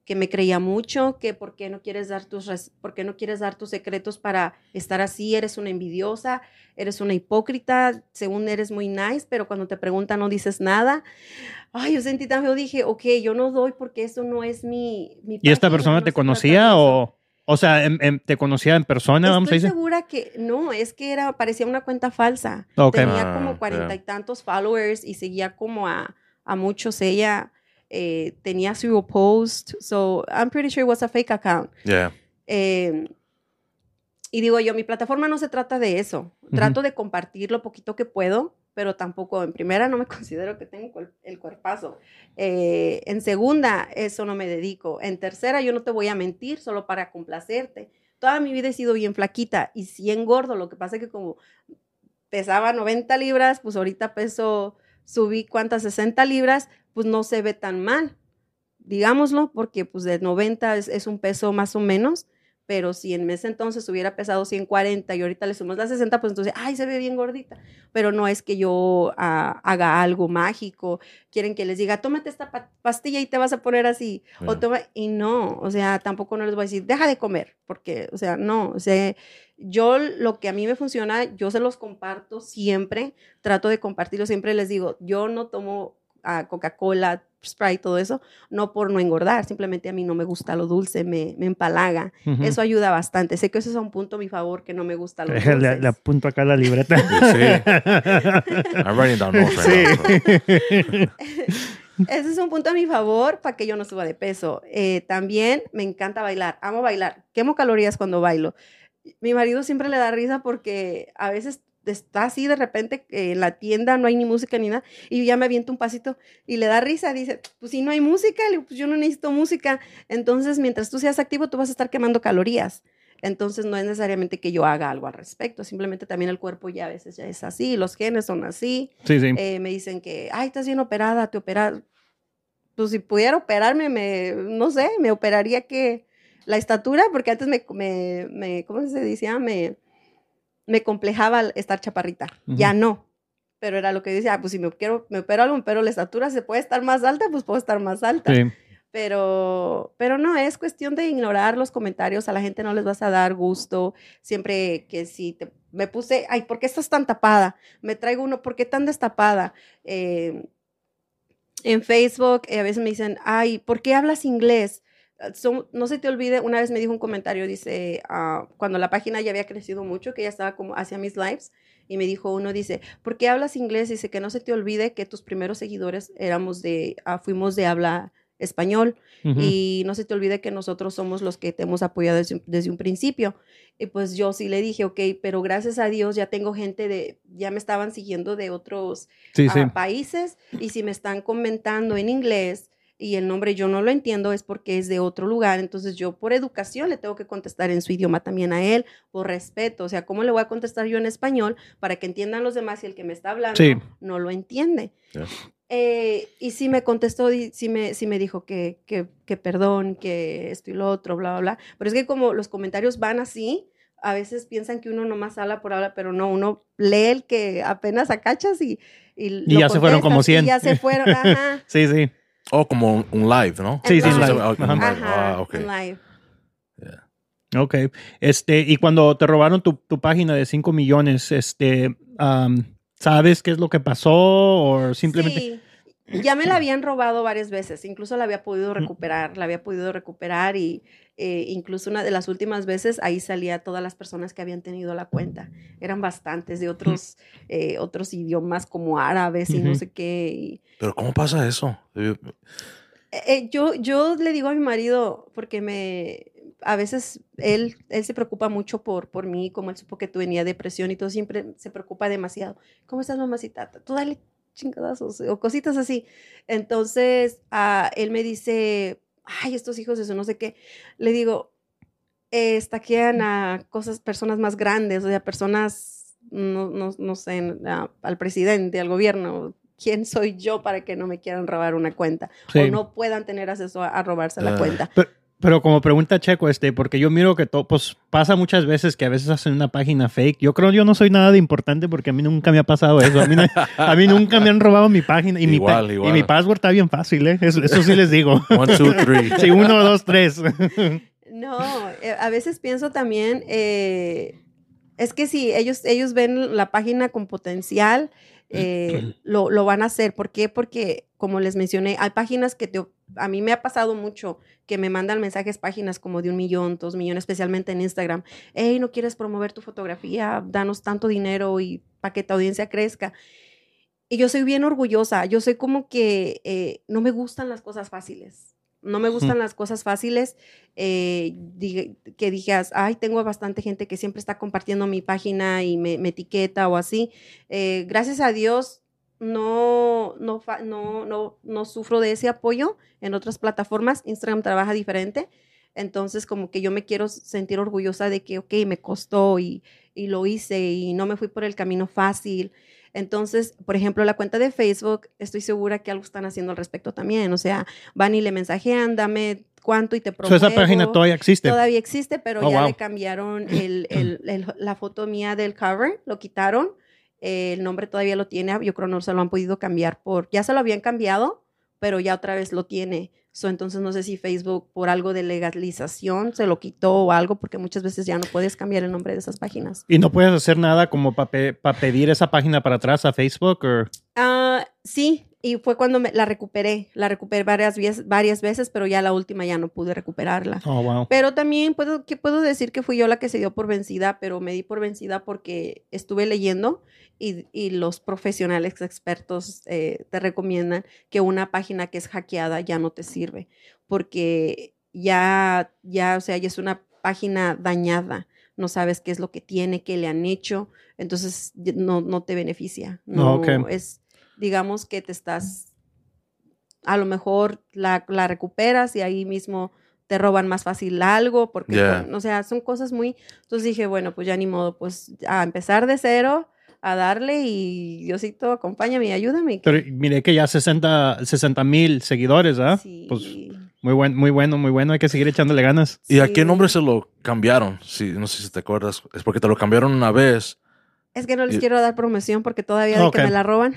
Speaker 3: que me creía mucho, que por qué no quieres dar tus, por qué no quieres dar tus secretos para estar así, eres una envidiosa, eres una hipócrita, según eres muy nice, pero cuando te preguntan no dices nada. Ay, yo sentí tan feo, dije, ok, yo no doy porque eso no es mi... mi
Speaker 2: ¿Y esta persona
Speaker 3: no
Speaker 2: te conocía
Speaker 3: eso".
Speaker 2: o, o sea, te conocía en persona, vamos a
Speaker 3: Estoy
Speaker 2: decir?
Speaker 3: segura que no, es que era, parecía una cuenta falsa.
Speaker 2: Ok.
Speaker 3: Tenía
Speaker 1: Ah,
Speaker 3: como cuarenta y tantos followers y seguía como a, a muchos. Ella eh, tenía su post, so I'm pretty sure it was a fake account.
Speaker 1: Yeah.
Speaker 3: Eh, y digo yo, mi plataforma no se trata de eso. Trato de compartir lo poquito que puedo, pero tampoco en primera no me considero que tengo el cuerpazo. Eh, en segunda, eso no me dedico. En tercera, yo no te voy a mentir solo para complacerte. Toda mi vida he sido bien flaquita y sí engordo. Lo que pasa es que como pesaba 90 libras, pues ahorita peso, subí cuántas, 60 libras, pues no se ve tan mal digámoslo, porque pues de 90 es, es un peso más o menos, pero si en ese entonces hubiera pesado 140 y ahorita le sumas las 60, pues entonces, ay, se ve bien gordita. Pero no es que yo ah, haga algo mágico, quieren que les diga, tómate esta pa- pastilla y te vas a poner así, o toma, y no, o sea, tampoco no les voy a decir, deja de comer, porque, o sea, no, o sea, yo lo que a mí me funciona, yo se los comparto siempre, trato de compartirlo, siempre les digo, yo no tomo ah, Coca-Cola, Sprite, todo eso, no por no engordar, simplemente a mí no me gusta lo dulce, me, me empalaga.
Speaker 2: Ujú.
Speaker 3: Eso ayuda bastante. Sé que eso es un punto a mi favor, que no me gusta lo
Speaker 2: le,
Speaker 3: dulces.
Speaker 2: le apunto acá la libreta.
Speaker 1: Sí. I'm writing down notes right.
Speaker 3: Ese es un punto a mi favor para que yo no suba de peso. Eh, también me encanta bailar, amo bailar, quemo calorías cuando bailo. Mi marido siempre le da risa porque a veces está así de repente eh, en la tienda, no hay ni música ni nada, y yo ya me aviento un pasito y le da risa, dice, pues si no hay música, le digo, pues yo no necesito música. Entonces, mientras tú seas activo, tú vas a estar quemando calorías. Entonces, no es necesariamente que yo haga algo al respecto, simplemente también el cuerpo ya a veces ya es así, los genes son así.
Speaker 2: Sí, sí.
Speaker 3: Eh, me dicen que, ay, estás bien operada, te operar. Pues si pudiera operarme, me, no sé, me operaría que la estatura, porque antes me, me, me ¿cómo se decía? Me, me complejaba estar chaparrita. Ya no. Pero era lo que decía, ah, pues si me quiero, me opero algo, pero la estatura se puede estar más alta, pues puedo estar más alta.
Speaker 2: Sí.
Speaker 3: Pero, pero no, es cuestión de ignorar los comentarios, a la gente no les vas a dar gusto, siempre que si te, me puse, ay, ¿por qué estás tan tapada? Me traigo uno, ¿por qué tan destapada? Eh, en Facebook eh, a veces me dicen, ay, ¿por qué hablas inglés? Son- no se te olvide, una vez me dijo un comentario, dice, ah, cuando la página ya había crecido mucho, que ya estaba como hacia mis lives, y me dijo uno, dice, ¿por qué hablas inglés? Dice que no se te olvide que tus primeros seguidores éramos de, ah, fuimos de habla español y no se te olvide que nosotros somos los que te hemos apoyado desde, un- desde un principio. Y pues yo sí le dije, ok, pero gracias a Dios ya tengo gente de, ya me estaban siguiendo de otros
Speaker 2: Sí, sí.
Speaker 3: ah, países y si me están comentando en inglés y el nombre yo no lo entiendo es porque es de otro lugar, entonces yo por educación le tengo que contestar en su idioma también a él, por respeto, o sea, ¿cómo le voy a contestar yo en español para que entiendan los demás y el que me está hablando
Speaker 2: Sí.
Speaker 3: no lo entiende?
Speaker 1: Yeah.
Speaker 3: Eh, y sí me contestó, y sí me, sí me dijo que, que, que perdón, que esto y lo otro, bla, bla, bla. Pero es que como los comentarios van así, a veces piensan que uno nomás habla por hablar, pero no, uno lee el que apenas acachas y... Y,
Speaker 2: Y
Speaker 3: lo
Speaker 2: ya se fueron como 100.
Speaker 3: Y ya se fueron, ajá.
Speaker 2: Sí, sí.
Speaker 1: Oh, como un, un live, ¿no?
Speaker 2: Sí, sí, live.
Speaker 1: Ah,
Speaker 2: Ajá.
Speaker 1: un live.
Speaker 3: Ajá,
Speaker 1: Ah, ok.
Speaker 3: en live.
Speaker 2: Ok. Este, y cuando te robaron tu, tu página de 5 millones, este, am, ¿sabes qué es lo que pasó? O simplemente.
Speaker 3: Sí, ya me la habían robado varias veces, incluso la había podido recuperar, la había podido recuperar y eh, incluso una de las últimas veces ahí salía todas las personas que habían tenido la cuenta. Eran bastantes de otros, eh, otros idiomas como árabes y no sé qué. y-
Speaker 1: Pero ¿cómo pasa eso?
Speaker 3: Eh, eh, yo, yo le digo a mi marido, porque me, a veces él, él se preocupa mucho por, por mí, como él supo que tú venía depresión y todo, siempre se preocupa demasiado. ¿Cómo estás, mamacita? Tú dale chingadazos o cositas así. Entonces, ah, él me dice, ay, estos hijos eso, no sé qué. Le digo, eh, estaquean a cosas, personas más grandes, o sea, personas, no, no, no sé, a- al presidente, al gobierno. ¿Quién soy yo para que no me quieran robar una cuenta?
Speaker 2: Sí.
Speaker 3: O no puedan tener acceso a, a robarse la
Speaker 1: Ah.
Speaker 3: cuenta.
Speaker 2: Pero como pregunta Checo, este, porque yo miro que todo, pues pasa muchas veces que a veces hacen una página fake. Yo creo yo no soy nada de importante porque a mí nunca me ha pasado eso. A mí, no- a mí nunca me han robado mi página y, mi, pa-
Speaker 1: Igual,
Speaker 2: y
Speaker 1: igual.
Speaker 2: mi password está bien fácil, ¿eh? Eso, eso sí les digo.
Speaker 1: One, two, three.
Speaker 2: Sí, uno, dos, tres.
Speaker 3: No, eh, a veces pienso también, eh, es que si ellos, ellos ven la página con potencial, eh, lo, lo van a hacer. ¿Por qué? Porque, como les mencioné, hay páginas que te, a mí me ha pasado mucho que me mandan mensajes, páginas como de un millón, dos millones, especialmente en Instagram. Hey, ¿no quieres promover tu fotografía? Danos tanto dinero y para que tu audiencia crezca. Y yo soy bien orgullosa. Yo soy como que eh, no me gustan las cosas fáciles. No me gustan las cosas fáciles eh, que digas, ay, tengo bastante gente que siempre está compartiendo mi página y me, me etiqueta o así. Eh, gracias a Dios, no, no, no, no, no sufro de ese apoyo en otras plataformas. Instagram trabaja diferente. Entonces, como que yo me quiero sentir orgullosa de que, ok, me costó y, y lo hice y no me fui por el camino fácil. Entonces, por ejemplo, la cuenta de Facebook, estoy segura que algo están haciendo al respecto también. O sea, van y le mensajean, dame cuánto y te
Speaker 2: So,
Speaker 3: promuevo.
Speaker 2: esa página todavía existe.
Speaker 3: Todavía existe, pero
Speaker 2: Oh,
Speaker 3: ya
Speaker 2: wow.
Speaker 3: le cambiaron el- el- el- la foto mía del cover, lo quitaron. Eh, el nombre todavía lo tiene, yo creo no se lo han podido cambiar por, ya se lo habían cambiado, pero ya otra vez lo tiene. So, entonces no sé si Facebook por algo de legalización se lo quitó o algo, porque muchas veces ya no puedes cambiar el nombre de esas páginas.
Speaker 2: Y no puedes hacer nada como para pedir esa página para atrás a Facebook o
Speaker 3: Ah, sí, y fue cuando me- la recuperé. La recuperé varias, veces- varias veces, pero ya la última ya no pude recuperarla.
Speaker 2: Oh, wow.
Speaker 3: Pero también puedo, que puedo decir que fui yo la que se dio por vencida, pero me di por vencida porque estuve leyendo y, y los profesionales expertos eh, te recomiendan que una página que es hackeada ya no te sirve, porque ya, ya, o sea, ya es una página dañada, no sabes qué es lo que tiene, qué le han hecho, entonces no, no te beneficia. No es, digamos que te estás, a lo mejor la, la recuperas y ahí mismo te roban más fácil algo, porque,
Speaker 1: Ya.
Speaker 3: con- o sea, son cosas muy... Entonces dije, bueno, pues ya ni modo, pues a empezar de cero, a darle y Diosito, acompáñame y ayúdame.
Speaker 2: Pero miré que ya 60 mil seguidores, ¿ah?
Speaker 3: Sí.
Speaker 2: Pues muy, buen, muy bueno, muy bueno. Hay que seguir echándole ganas.
Speaker 1: ¿Y a
Speaker 3: Sí.
Speaker 1: qué nombre se lo cambiaron? Sí, no sé si te acuerdas. Es porque te lo cambiaron una vez.
Speaker 3: Es que no les
Speaker 1: Y-
Speaker 3: quiero dar promoción porque todavía de que me la roban.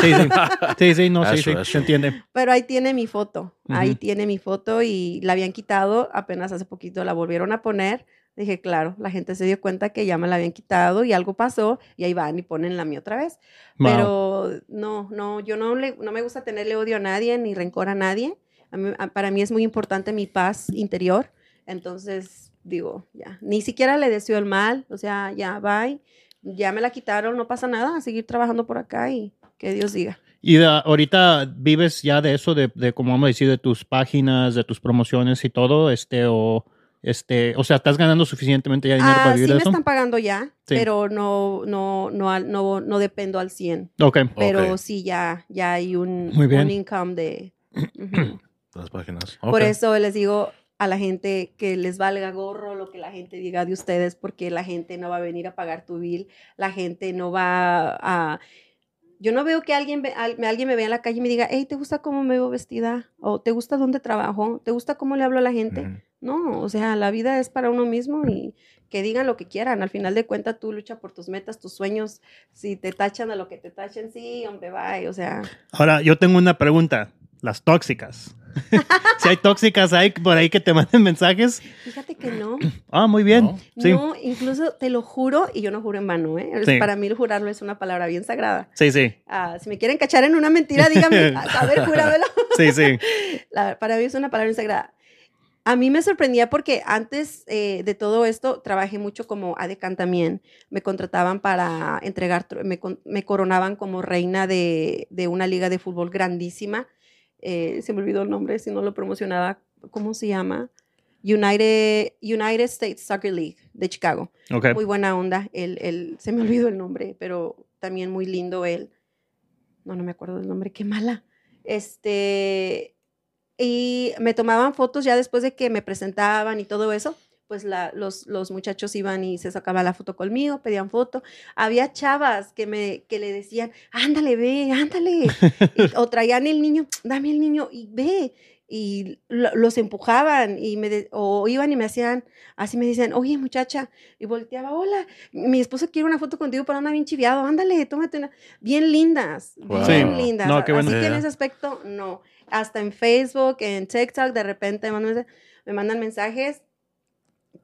Speaker 2: Sí, sí. Sí, sí, no, sí,
Speaker 1: Eso,
Speaker 2: sí.
Speaker 1: eso.
Speaker 2: Se entiende.
Speaker 3: Pero ahí tiene mi foto. Ahí tiene mi foto y la habían quitado. Apenas hace poquito la volvieron a poner. Dije, claro, la gente se dio cuenta que ya me la habían quitado y algo pasó y ahí van y ponen la mía otra vez.
Speaker 2: Wow.
Speaker 3: Pero no, no, yo no, le, no me gusta tenerle odio a nadie ni rencor a nadie. A mí- a- para mí es muy importante mi paz interior. Entonces, digo, ya, ni siquiera le deseo el mal. O sea, ya, bye. Ya me la quitaron, no pasa nada. A seguir trabajando por acá y que Dios diga.
Speaker 2: Y de- ahorita vives ya de eso, de, de como vamos a decir, de tus páginas, de tus promociones y todo, este, o, este, o sea, ¿estás ganando suficientemente ya dinero
Speaker 3: Ah,
Speaker 2: para
Speaker 3: sí
Speaker 2: vivir
Speaker 3: me
Speaker 2: de eso?
Speaker 3: están pagando ya,
Speaker 2: Sí.
Speaker 3: pero no, no, no, al- no, no dependo al 100.
Speaker 2: Ok.
Speaker 3: Pero
Speaker 1: Ok.
Speaker 3: sí ya, ya hay un,
Speaker 2: Muy bien.
Speaker 3: un income de... Ujú.
Speaker 1: Las páginas.
Speaker 3: Por
Speaker 1: Ok.
Speaker 3: eso les digo a la gente que les valga gorro lo que la gente diga de ustedes, porque la gente no va a venir a pagar tu bill, la gente no va a... Yo no veo que alguien, alguien me vea en la calle y me diga, hey, ¿te gusta cómo me veo vestida? ¿O te gusta dónde trabajo? ¿Te gusta cómo le hablo a la gente? No, o sea, la vida es para uno mismo y que digan lo que quieran. Al final de cuentas, tú lucha por tus metas, tus sueños. Si te tachan a lo que te tachen, sí, hombre, bye. O sea,
Speaker 2: Ahora, yo tengo una pregunta. Las tóxicas. si hay tóxicas ahí por ahí que te manden mensajes.
Speaker 3: fíjate que no.
Speaker 2: Ah, muy bien.
Speaker 1: No.
Speaker 2: Sí,
Speaker 3: No, incluso te lo juro, y yo no juro en vano, ¿eh?
Speaker 2: Sí.
Speaker 3: Para mí el jurarlo es una palabra bien sagrada.
Speaker 2: sí, sí.
Speaker 3: Ah, si me quieren cachar en una mentira, díganme, a ver, júramelo.
Speaker 2: Sí, sí.
Speaker 3: La- para mí es una palabra bien sagrada. A mí me sorprendía porque antes eh, de todo esto trabajé mucho como ADECAN también. Me contrataban para entregar, me, con- me coronaban como reina de, de una liga de fútbol grandísima. Eh, se me olvidó el nombre, si no lo promocionaba. ¿Cómo se llama? United, United States Soccer League de Chicago
Speaker 2: Ok.
Speaker 3: muy buena onda. Él, él- se me olvidó el nombre, pero también muy lindo él. No, no me acuerdo del nombre, qué mala. Este, y me tomaban fotos ya después de que me presentaban y todo eso. Pues la- los, los muchachos iban y se sacaban la foto conmigo, pedían foto. Había chavas que, me, que le decían, ándale, ve, ándale. Y- o traían el niño, dame el niño y ve. Y lo- los empujaban y me de- o iban y me hacían, así me decían, oye muchacha, y volteaba, hola, mi esposo quiere una foto contigo, pero anda bien chiviado, ándale, tómate una. Bien lindas,
Speaker 1: Wow.
Speaker 3: bien
Speaker 1: Sí.
Speaker 3: lindas.
Speaker 2: No, qué.
Speaker 3: Así que en ese aspecto, no. Hasta en Facebook, en TikTok, de repente me mandan, me mandan mensajes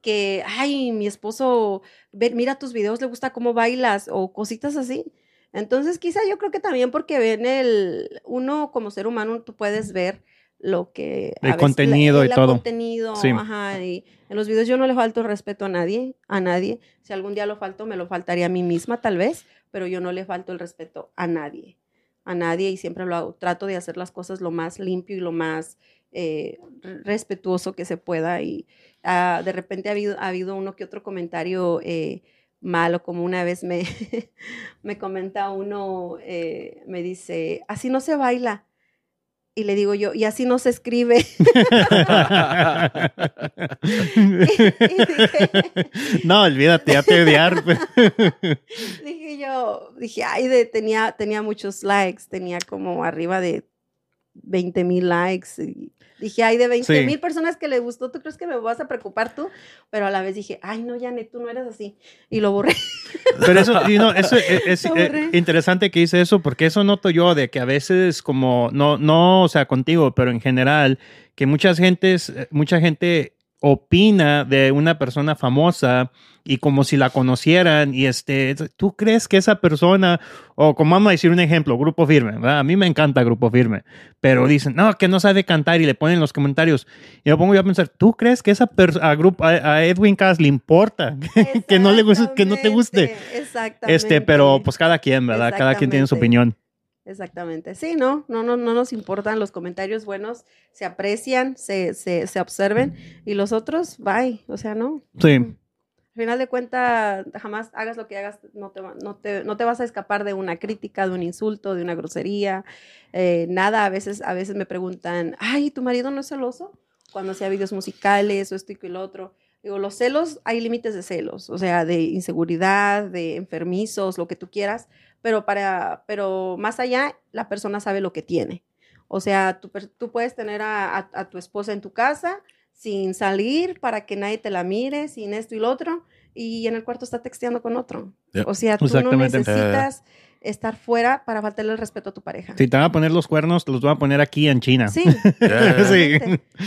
Speaker 3: que, ay, mi esposo, ve- mira tus videos, le gusta cómo bailas, o cositas así. Entonces, quizá yo creo que también porque ven el, uno como ser humano, tú puedes ver lo que... a
Speaker 2: El
Speaker 3: veces-
Speaker 2: contenido y
Speaker 3: el
Speaker 2: todo.
Speaker 3: contenido,
Speaker 2: Sí.
Speaker 3: ajá, y en los videos yo no le falto respeto a nadie, a nadie. Si algún día lo falto, me lo faltaría a mí misma tal vez, pero yo no le falto el respeto a nadie, a nadie y siempre lo hago. Trato de hacer las cosas lo más limpio y lo más eh, re- respetuoso que se pueda y ah, de repente ha habido, ha habido uno que otro comentario eh, malo, como una vez me, me comenta uno, eh, me dice, así no se baila. Y le digo yo, y así no se escribe.
Speaker 2: no, olvídate, ya te odiar.
Speaker 3: dije yo, dije, ay, de, tenía, tenía muchos likes, tenía como arriba de 20 mil likes. Y dije, ay, de 20
Speaker 2: Sí.
Speaker 3: mil personas que le gustó, ¿tú crees que me vas a preocupar tú? Pero a la vez dije, ay, no, Janet, tú no eres así. Y lo borré.
Speaker 2: Pero eso, y no, eso es, es, eh, interesante que dice eso, porque eso noto yo de que a veces como, no, no, o sea, contigo, pero en general, que muchas gentes, eh, mucha gente opina de una persona famosa y como si la conocieran y este, ¿tú crees que esa persona, o como vamos a decir un ejemplo, Grupo Firme, ¿verdad? A mí me encanta Grupo Firme, pero dicen, no, que no sabe cantar y le ponen en los comentarios. Y me pongo yo a pensar, ¿tú crees que esa a, grupo, a, a Edwin Cass le importa que no le guste, que no te guste?
Speaker 3: Exactamente.
Speaker 2: Este, pero pues cada quien, ¿verdad? Cada quien tiene su opinión.
Speaker 3: Exactamente. Sí, no, no, no, no nos importan los comentarios buenos, se aprecian, se, se, se observen y los otros, bye. O sea, no.
Speaker 2: Sí,
Speaker 3: Al final de cuentas, jamás hagas lo que hagas, no te, no te, no te vas a escapar de una crítica, de un insulto, de una grosería, eh, nada. A veces, a veces me preguntan, ay, ¿tu marido no es celoso? Cuando hacía videos musicales o esto y lo otro. Digo, los celos, hay límites de celos, o sea, de inseguridad, de enfermizos, lo que tú quieras, pero para, pero más allá, la persona sabe lo que tiene. O sea, tú, tú puedes tener a, a- a tu esposa en tu casa sin salir para que nadie te la mire, sin esto y lo otro, y en el cuarto está texteando con otro.
Speaker 1: Yep.
Speaker 3: O sea, tú no necesitas estar fuera para faltarle el respeto a tu pareja.
Speaker 2: si te van a poner los cuernos, los van a poner aquí en China.
Speaker 3: Sí.
Speaker 2: Sí.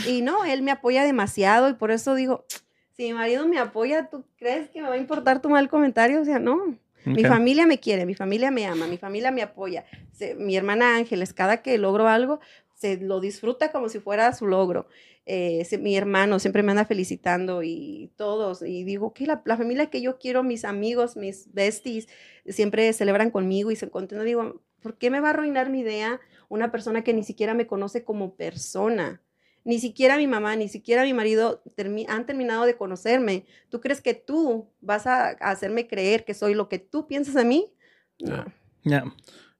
Speaker 3: Y no, él me apoya demasiado y por eso digo, si mi marido me apoya, ¿tú crees que me va a importar tu mal comentario? O sea, no. Mi familia me quiere, mi familia me ama, mi familia me apoya. Se- mi hermana Ángeles, cada que logro algo, se lo disfruta como si fuera su logro. Eh, se- mi hermano siempre me anda felicitando y todos. Y digo, que la, la familia que yo quiero, mis amigos, mis besties, siempre celebran conmigo y se contentan. Digo, ¿por qué me va a arruinar mi idea una persona que ni siquiera me conoce como persona? Ni siquiera mi mamá, ni siquiera mi marido termi- han terminado de conocerme. ¿Tú crees que tú vas a, hacerme creer que soy lo que tú piensas de mí? No.
Speaker 1: Ya.
Speaker 2: Ya.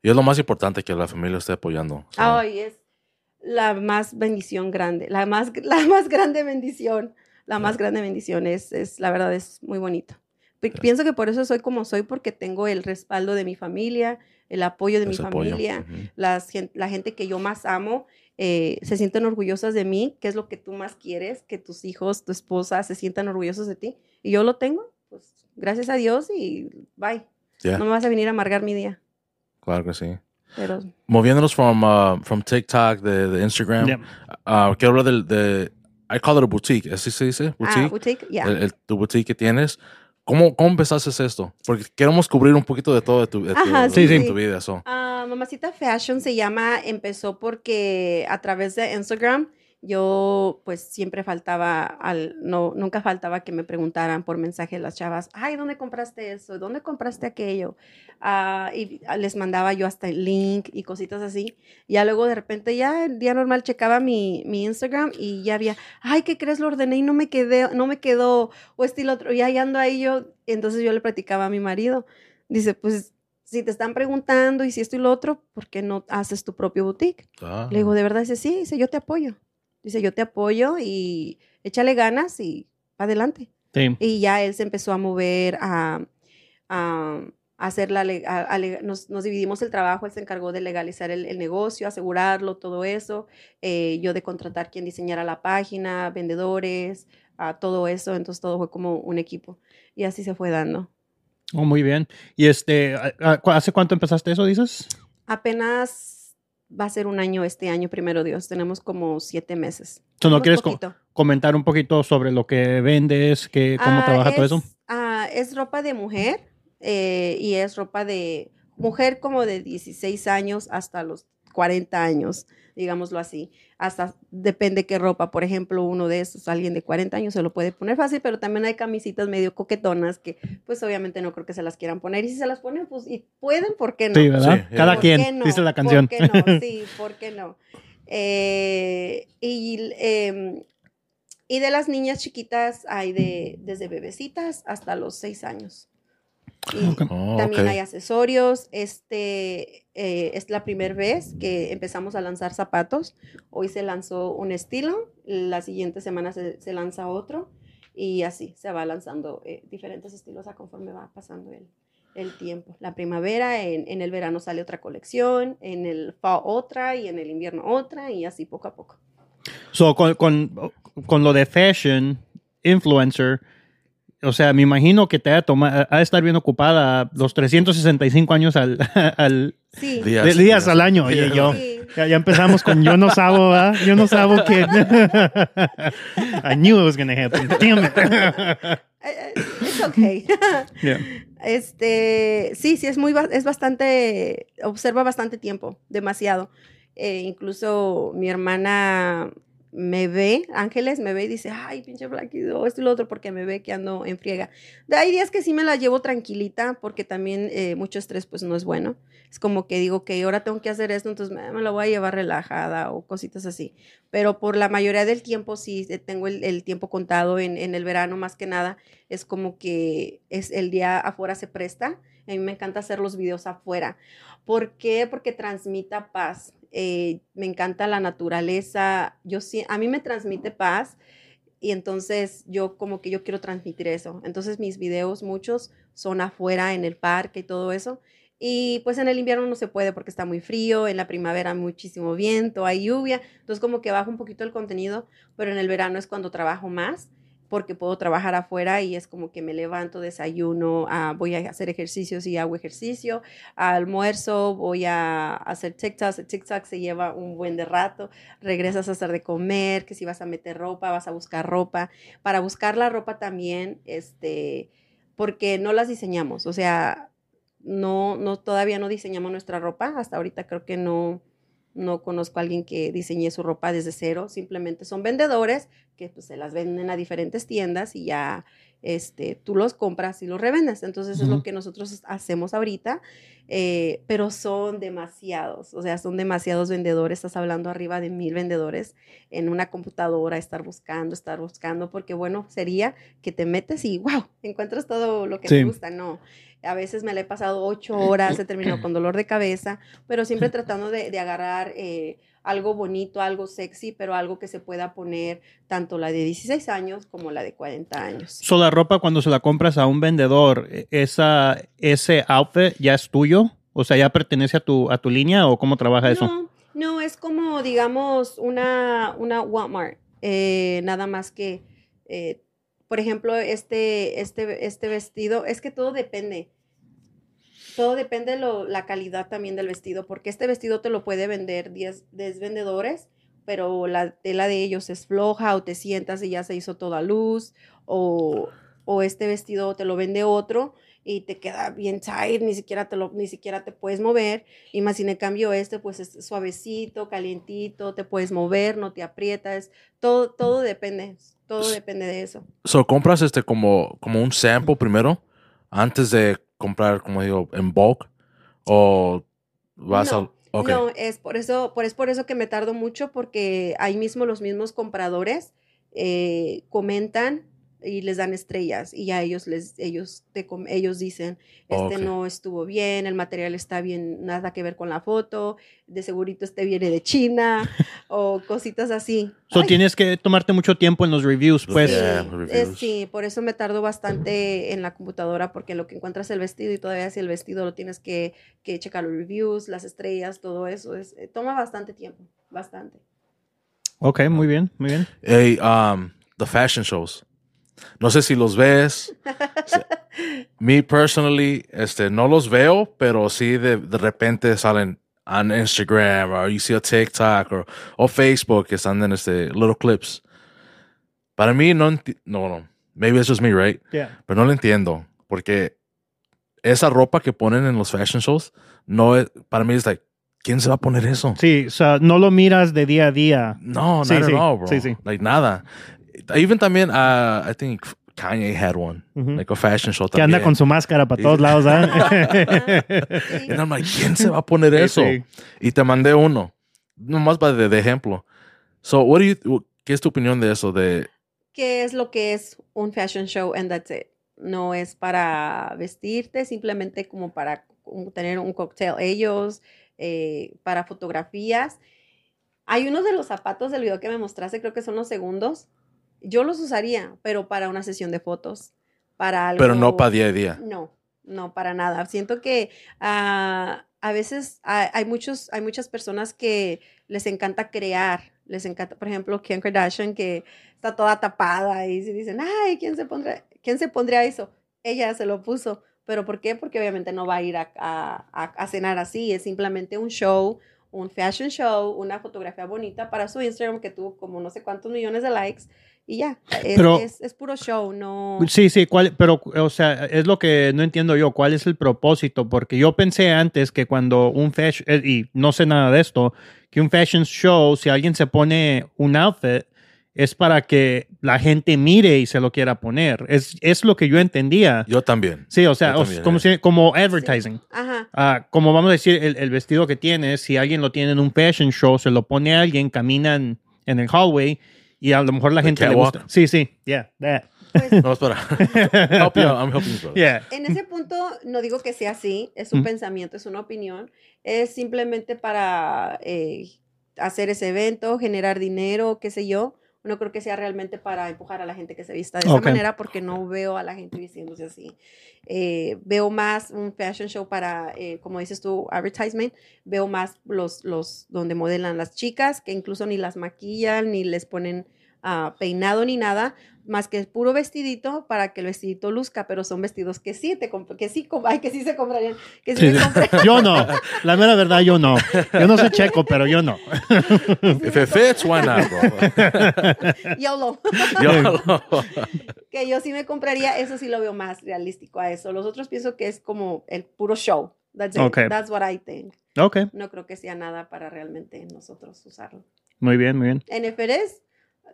Speaker 1: Y es lo más importante que la familia esté apoyando. O sea,
Speaker 3: Ay, es la más bendición grande, la más, la más grande bendición, la más grande bendición es, es, la verdad es muy bonito. Pi- Pienso que por eso soy como soy, porque tengo el respaldo de mi familia, el apoyo de mi
Speaker 1: Ese
Speaker 3: familia, las la gente que yo más amo. eh, se sienten orgullosas de mí, que es lo que tú más quieres, que tus hijos, tu esposa se sientan orgullosos de ti. Y yo lo tengo, pues gracias a Dios y bye.
Speaker 1: Yeah,
Speaker 3: No me vas a venir a amargar mi día.
Speaker 1: claro que sí.
Speaker 3: Pero
Speaker 1: Moviéndonos from, uh, from TikTok, de, de Instagram,
Speaker 2: Yeah.
Speaker 1: uh, quiero hablar del, de, I call it a boutique, ¿así se dice?
Speaker 3: ah,
Speaker 1: Boutique.
Speaker 3: boutique, ya.
Speaker 1: el, el- tu boutique que tienes. ¿Cómo, ¿Cómo empezaste esto? Porque queremos cubrir un poquito de todo de tu, de tu,
Speaker 3: Ajá,
Speaker 1: de
Speaker 2: sí, sí.
Speaker 1: tu vida. so.
Speaker 3: Ah, Mamacita Fashion se llama, empezó porque a través de Instagram yo pues siempre faltaba, al, no, nunca faltaba que me preguntaran por mensaje las chavas, ay, ¿dónde compraste eso? ¿Dónde compraste aquello? Ah, y les mandaba yo hasta el link y cositas así. Ya luego de repente ya el día normal checaba mi, mi Instagram y ya había, ay, ¿qué crees? Lo ordené y no me quedé, no me quedó, o este y lo otro, y ahí ando ahí yo, entonces yo le platicaba a mi marido, dice, pues si te están preguntando y si esto y lo otro, ¿por qué no haces tu propio boutique?
Speaker 1: Ah.
Speaker 3: Le digo, ¿de verdad? Dice, sí, dice, yo te apoyo. Dice, yo te apoyo y échale ganas y adelante.
Speaker 2: Sí.
Speaker 3: Y ya él se empezó a mover a, a, a hacer la, a- nos, nos dividimos el trabajo, él se encargó de legalizar el, el negocio, asegurarlo, todo eso, eh, yo de contratar quien diseñara la página, vendedores, a todo eso, entonces todo fue como un equipo y así se fue dando.
Speaker 2: Oh, muy bien. ¿Y este, hace cuánto empezaste eso, dices?
Speaker 3: Apenas va a ser un año este año, primero Dios, tenemos como siete meses.
Speaker 2: So, ¿No quieres
Speaker 3: poquito.
Speaker 2: comentar un poquito sobre lo que vendes, que, cómo
Speaker 3: Ah,
Speaker 2: trabaja todo
Speaker 3: es-
Speaker 2: eso?
Speaker 3: ah, es ropa de mujer eh, y es ropa de mujer como de 16 años hasta los 40 años, digámoslo así. Hasta depende qué ropa. Por ejemplo, uno de estos, alguien de 40 años se lo puede poner fácil, pero también hay camisitas medio coquetonas que pues obviamente no creo que se las quieran poner. Y si se las ponen, pues y pueden, ¿por qué no?
Speaker 2: Sí, ¿verdad?
Speaker 1: Sí,
Speaker 2: Cada
Speaker 1: ¿por
Speaker 3: qué
Speaker 2: quien,
Speaker 3: no?
Speaker 2: dice la
Speaker 3: ¿Por
Speaker 2: canción.
Speaker 3: qué no? Sí, ¿por qué no? Eh, y, em, y de las niñas chiquitas hay de desde bebecitas hasta los seis años. Y.
Speaker 1: Oh,
Speaker 3: también
Speaker 1: ok.
Speaker 3: hay accesorios. Este eh, es la primera vez que empezamos a lanzar zapatos. Hoy se lanzó un estilo, la siguiente semana se, se lanza otro y así se va lanzando eh, diferentes estilos a conforme va pasando el, el tiempo. La primavera, en, en el verano sale otra colección, en el fall otra y en el invierno otra y así poco a poco.
Speaker 2: So, con, con, con lo de fashion, influencer, o sea, me imagino que te ha, toma- ha de estar bien ocupada los 365 años al, al
Speaker 3: Sí.
Speaker 1: Días,
Speaker 2: de- días al año. Oye, yo,
Speaker 3: Sí.
Speaker 2: ya, ya empezamos con yo no sabo, ¿verdad? Yo no sabo que... I knew it was going to happen. Damn it.
Speaker 3: Eh, eh, It's okay.
Speaker 2: Yeah.
Speaker 3: Este, sí, sí, es muy, es bastante, observa bastante tiempo, demasiado. Eh, incluso mi hermana me ve, Ángeles me ve y dice, ay, pinche flaquito, esto y lo otro, porque me ve que ando en friega. De hay días que sí me la llevo tranquilita, porque también eh, mucho estrés, pues no es bueno. Es como que digo que ahora tengo que hacer esto, entonces me, me la voy a llevar relajada o cositas así. Pero por la mayoría del tiempo, sí, eh, tengo el, tiempo contado en, en el verano más que nada es como que es el día afuera se presta. A mí me encanta hacer los videos afuera. ¿Por qué? Porque transmita paz. Eh, me encanta la naturaleza. Yo sí, a mí me transmite paz y entonces yo como que yo quiero transmitir eso. Entonces mis videos muchos son afuera en el parque y todo eso. Y pues en el invierno no se puede porque está muy frío, en la primavera muchísimo viento, hay lluvia, entonces como que bajo un poquito el contenido, pero en el verano es cuando trabajo más porque puedo trabajar afuera y es como que me levanto, desayuno, ah, voy a hacer ejercicios y hago ejercicio, almuerzo, voy a hacer TikToks, TikTok se lleva un buen de rato, regresas a hacer de comer, que si vas a meter ropa, vas a buscar ropa, para buscar la ropa también, este, porque no las diseñamos, o sea, no, no, todavía no diseñamos nuestra ropa, hasta ahorita creo que no, no conozco a alguien que diseñe su ropa desde cero, simplemente son vendedores que pues, se las venden a diferentes tiendas y ya este, tú los compras y los revendes. Entonces es lo que nosotros hacemos ahorita, eh, pero son demasiados, o sea, son demasiados vendedores, estás hablando arriba de mil vendedores en una computadora, estar buscando, estar buscando, porque bueno, sería que te metes y wow, encuentras todo lo que
Speaker 2: Sí.
Speaker 3: te gusta, no. A veces me la he pasado ocho horas, he terminado con dolor de cabeza, pero siempre tratando de, de agarrar eh, algo bonito, algo sexy, pero algo que se pueda poner tanto la de 16 años como la de 40 años.
Speaker 2: So, la ropa cuando se la compras a un vendedor, e- esa, ese outfit ya es tuyo, o sea, ya pertenece a tu, a tu línea o cómo trabaja eso.
Speaker 3: No, no, es como, digamos, una, una Walmart. eh, nada más que, eh, por ejemplo, este, este, este vestido, es que todo depende. Todo depende de lo- la calidad también del vestido, porque este vestido te lo puede vender 10, 10 vendedores, pero la tela de ellos es floja o te sientas y ya se hizo toda luz, o, o este vestido te lo vende otro y te queda bien tight, ni siquiera te, lo, ni siquiera te puedes mover. Y más sin en cambio este, pues es suavecito, calientito, te puedes mover, no te aprietas. Todo, todo depende, todo depende de eso.
Speaker 1: So, compras este como, como un sample primero antes de comprar, como digo, en bulk o vas
Speaker 3: no,
Speaker 1: al... Ok.
Speaker 3: no, es por eso, por, es por eso que me tardo mucho, porque ahí mismo los mismos compradores eh, comentan y les dan estrellas y a ellos les ellos te com- ellos dicen este
Speaker 1: Ok.
Speaker 3: no estuvo bien el material está bien nada que ver con la foto de segurito este viene de China o cositas así
Speaker 2: So,
Speaker 3: Ay,
Speaker 2: tienes que tomarte mucho tiempo en los reviews, pues.
Speaker 1: Yeah,
Speaker 3: Sí,
Speaker 1: reviews.
Speaker 3: es- sí, por eso me tardo bastante en la computadora, porque lo que encuentras el vestido y todavía si el vestido lo tienes que, que checar los reviews, las estrellas, todo eso, es, eh, toma bastante tiempo, bastante.
Speaker 2: Ok, muy bien, muy bien.
Speaker 1: Hey, um, the fashion shows. No sé si los ves. Me personally, este, no los veo, pero sí de, de repente salen on Instagram or you see a TikTok or, o Facebook que están en este little clips. Para mí no, no, no. Maybe it's just me, right?
Speaker 2: Yeah.
Speaker 1: Pero no lo entiendo porque esa ropa que ponen en los fashion shows no es, para mí es like, ¿quién se va a poner eso?
Speaker 2: Sí, o sea, no lo miras de día a día.
Speaker 1: No,
Speaker 2: Sí,
Speaker 1: not
Speaker 2: sí,
Speaker 1: all, bro.
Speaker 2: sí, sí.
Speaker 1: Like nada. Even también, uh, I think Kanye had one,
Speaker 2: Ujú.
Speaker 1: like a fashion show
Speaker 2: Que
Speaker 1: también.
Speaker 2: anda con su máscara para todos lados,
Speaker 3: Sí.
Speaker 1: And I'm like, ¿quién se va a poner eso?
Speaker 2: sí.
Speaker 1: Y te mandé uno, nomás para de, de ejemplo. So, what do you, ¿qué es tu opinión de eso? De,
Speaker 3: ¿Qué es lo que es un fashion show and that's it? No es para vestirte, simplemente como para tener un cóctel ellos, eh, para fotografías. Hay unos de los zapatos del video que me mostraste, creo que son los segundos. Yo los usaría, pero para una sesión de fotos, para algo.
Speaker 1: pero no para día a día.
Speaker 3: No, no, para nada. Siento que ah, a veces hay, hay muchos, hay muchas personas que les encanta crear, les encanta, por ejemplo, Kim Kardashian, que está toda tapada y se dicen, ay, ¿quién se pondrá, quién se pondría eso? Ella se lo puso. ¿Pero por qué? Porque obviamente no va a ir a, a- a- a cenar así, es simplemente un show, un fashion show, una fotografía bonita para su Instagram que tuvo como no sé cuántos millones de likes y ya, es,
Speaker 2: Pero-
Speaker 3: es- es puro show, no...
Speaker 2: Sí, sí, ¿cuál, pero, o sea, es lo que no entiendo yo, ¿cuál es el propósito? Porque yo pensé antes que cuando un fashion, eh, y no sé nada de esto, que un fashion show, si alguien se pone un outfit, es para que la gente mire y se lo quiera poner. Es, es lo que yo entendía.
Speaker 1: Yo también.
Speaker 2: Sí, o sea,
Speaker 1: también,
Speaker 2: como,
Speaker 1: eh.
Speaker 2: si- como advertising.
Speaker 3: Ajá.
Speaker 2: Ah, como vamos a decir, el, el vestido que tienes, si alguien lo tiene en un fashion show, se lo pone a alguien, caminan en el hallway y a lo mejor la
Speaker 1: The
Speaker 2: gente le gusta. Sí, sí, yeah, that.
Speaker 3: Pues
Speaker 1: No, espera. Help you out. I'm helping you, brother.
Speaker 2: Yeah.
Speaker 3: En ese punto, no digo que sea así, es un
Speaker 2: Mm.
Speaker 3: pensamiento, es una opinión, es simplemente para eh, hacer ese evento, generar dinero, qué sé yo. No creo que sea realmente para empujar a la gente que se vista de esa manera, porque no veo a la gente vistiéndose así. Eh, veo más un fashion show para, eh, como dices tú, advertisement. Veo más los, los donde modelan las chicas, que incluso ni las maquillan, ni les ponen ah, peinado ni nada, más que puro vestidito para que el vestidito luzca, pero son vestidos que sí te que sí, ay, que sí se comprarían, que sí,
Speaker 2: Yo no. La mera verdad, yo no. Yo no soy checo, pero yo no.
Speaker 1: If it fits, why not, bro?
Speaker 3: YOLO.
Speaker 1: Yo,
Speaker 3: que yo sí me compraría, eso sí lo veo más realístico a eso. Los otros pienso que es como el puro show. That's it.
Speaker 2: Okay.
Speaker 3: That's what I think.
Speaker 2: Ok,
Speaker 3: No creo que sea nada para realmente nosotros usarlo.
Speaker 2: muy bien, muy bien.
Speaker 3: Is,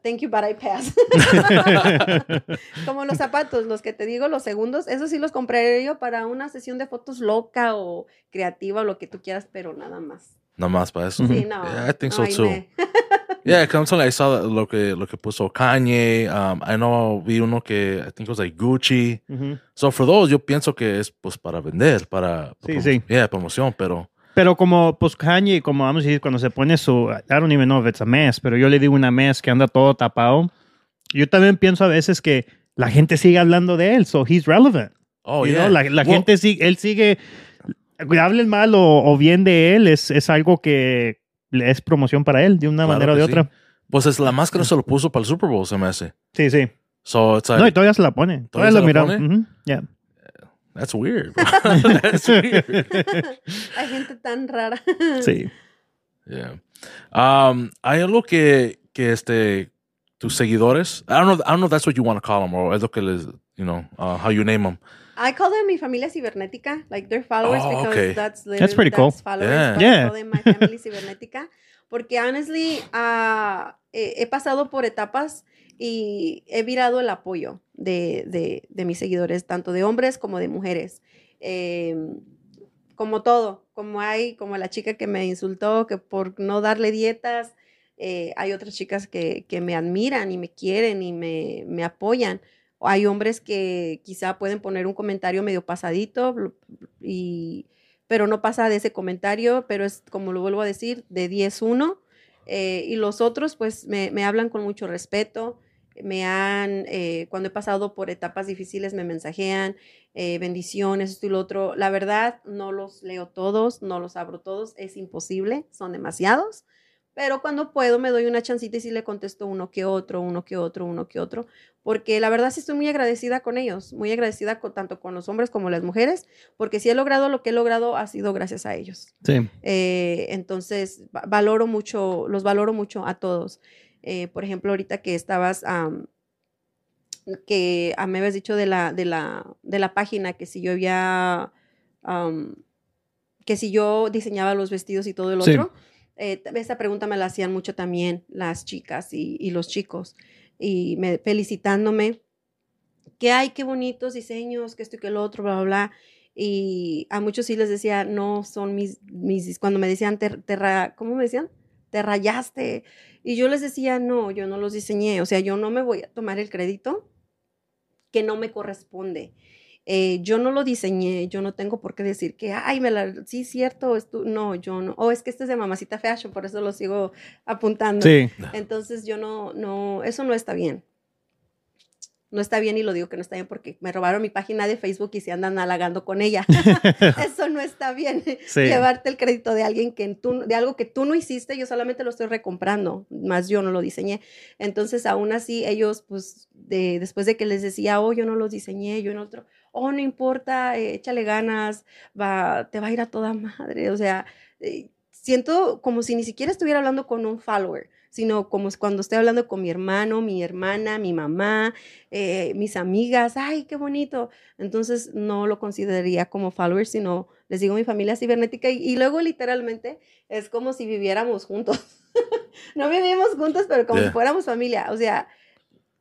Speaker 3: thank you, but I pass. Como los zapatos, los que te digo, los segundos, esos sí los compraría yo para una sesión de fotos loca o creativa o lo que tú quieras, pero nada más.
Speaker 1: Nada más para eso.
Speaker 3: Sí, no.
Speaker 1: Yeah, I think so
Speaker 3: Ay,
Speaker 1: too.
Speaker 3: me-
Speaker 1: Yeah, because I'm telling you, I saw that- lo que lo que puso Kanye. Um, I know vi uno que I think it was like Gucci.
Speaker 2: Ujú.
Speaker 1: So for those, yo pienso que es pues para vender, para
Speaker 2: Sí,
Speaker 1: prom-
Speaker 2: sí.
Speaker 1: yeah, promoción, pero
Speaker 2: Pero como, pues Kanye, como vamos a decir, cuando se pone su, I don't even know if it's a mess, pero yo le digo una mess que anda todo tapado. Yo también pienso a veces que la gente sigue hablando de él, so he's relevant.
Speaker 1: Oh,
Speaker 2: You
Speaker 1: yeah.
Speaker 2: know, La, la
Speaker 1: Well,
Speaker 2: gente sigue, él sigue, hablen mal o, o bien de él, es, es algo que es promoción para él de una
Speaker 1: Claro
Speaker 2: manera o de
Speaker 1: sí.
Speaker 2: otra.
Speaker 1: Pues es la máscara se lo puso para el Super Bowl, se me hace.
Speaker 2: Sí, sí.
Speaker 1: So it's like,
Speaker 2: No, y todavía se la pone. Todavía,
Speaker 1: ¿Todavía se
Speaker 2: lo
Speaker 1: la
Speaker 2: mira.
Speaker 1: pone?
Speaker 2: Ujú, yeah.
Speaker 1: That's weird. that's weird.
Speaker 3: Hay gente tan rara.
Speaker 2: Sí.
Speaker 1: Yeah. Um, hay algo que, que este, tus seguidores, I don't know, I don't know if that's what you want to call them or es lo que les, you know, uh, how you name them.
Speaker 3: I call them mi familia cibernética, like they're followers
Speaker 1: Oh,
Speaker 3: because
Speaker 1: okay.
Speaker 3: that's literally
Speaker 2: That's pretty cool.
Speaker 3: followers.
Speaker 1: Yeah.
Speaker 3: but I
Speaker 2: Yeah.
Speaker 3: call them my family cibernética porque honestly ah, he, he pasado por etapas y he virado el apoyo de, de, mis seguidores, tanto de hombres como de mujeres. Eh, como todo, como hay, como la chica que me insultó, que por no darle dietas, eh, hay otras chicas que, que me admiran y me quieren y me, me apoyan. O Hay hombres que quizá pueden poner un comentario medio pasadito, y, pero no pasa de ese comentario, pero es como lo vuelvo a decir, de 10-1. eh, y los otros pues me, me hablan con mucho respeto, me han, eh, cuando he pasado por etapas difíciles me mensajean, eh, bendiciones, esto y lo otro. La verdad, no los leo todos, no los abro todos, es imposible, son demasiados. Pero cuando puedo me doy una chancita y sí le contesto uno que otro, uno que otro, uno que otro, porque la verdad sí estoy muy agradecida con ellos, muy agradecida con, tanto con los hombres como las mujeres, porque si he logrado lo que he logrado ha sido gracias a ellos.
Speaker 2: Sí.
Speaker 3: Eh, entonces, va- valoro mucho, los valoro mucho a todos. Eh, por ejemplo, ahorita que estabas, que me habías dicho de la, de la, de la página, que si yo había, que si yo diseñaba los vestidos y todo el
Speaker 2: Sí.
Speaker 3: otro, eh, esa pregunta me la hacían mucho también las chicas y, los chicos, y me, felicitándome, que hay, qué bonitos diseños, que esto y que el otro, bla, bla, bla. Y a muchos sí les decía, no son mis, mis cuando me decían, te, ¿cómo me decían? Te rayaste. Y yo les decía, no, yo no los diseñé, o sea, yo no me voy a tomar el crédito que no me corresponde. Eh, yo no lo diseñé, yo no tengo por qué decir que, ay, me la, sí, cierto, es tu-". no, yo no, o es que este es de Mamacita Fashion, por eso lo sigo apuntando.
Speaker 2: Sí.
Speaker 3: Entonces yo no, no, eso no está bien. No está bien y lo digo que no está bien porque me robaron mi página de Facebook y se andan halagando con ella. eso no está bien.
Speaker 2: Sí.
Speaker 3: Llevarte el crédito de alguien que tú, de algo que tú no hiciste, yo solamente lo estoy recomprando, más yo no lo diseñé. Entonces, aún así, ellos, pues, de, después de que les decía, oh, yo no los diseñé, yo en otro, oh, no importa, eh, échale ganas, va, te va a ir a toda madre. O sea, eh, siento como si ni siquiera estuviera hablando con un follower, sino como cuando estoy hablando con mi hermano, mi hermana, mi mamá, eh, mis amigas, ay, qué bonito. Entonces no lo consideraría como follower, sino les digo mi familia cibernética y, y luego literalmente es como si viviéramos juntos. no vivimos juntos, pero como
Speaker 1: Yeah.
Speaker 3: si fuéramos familia. O sea,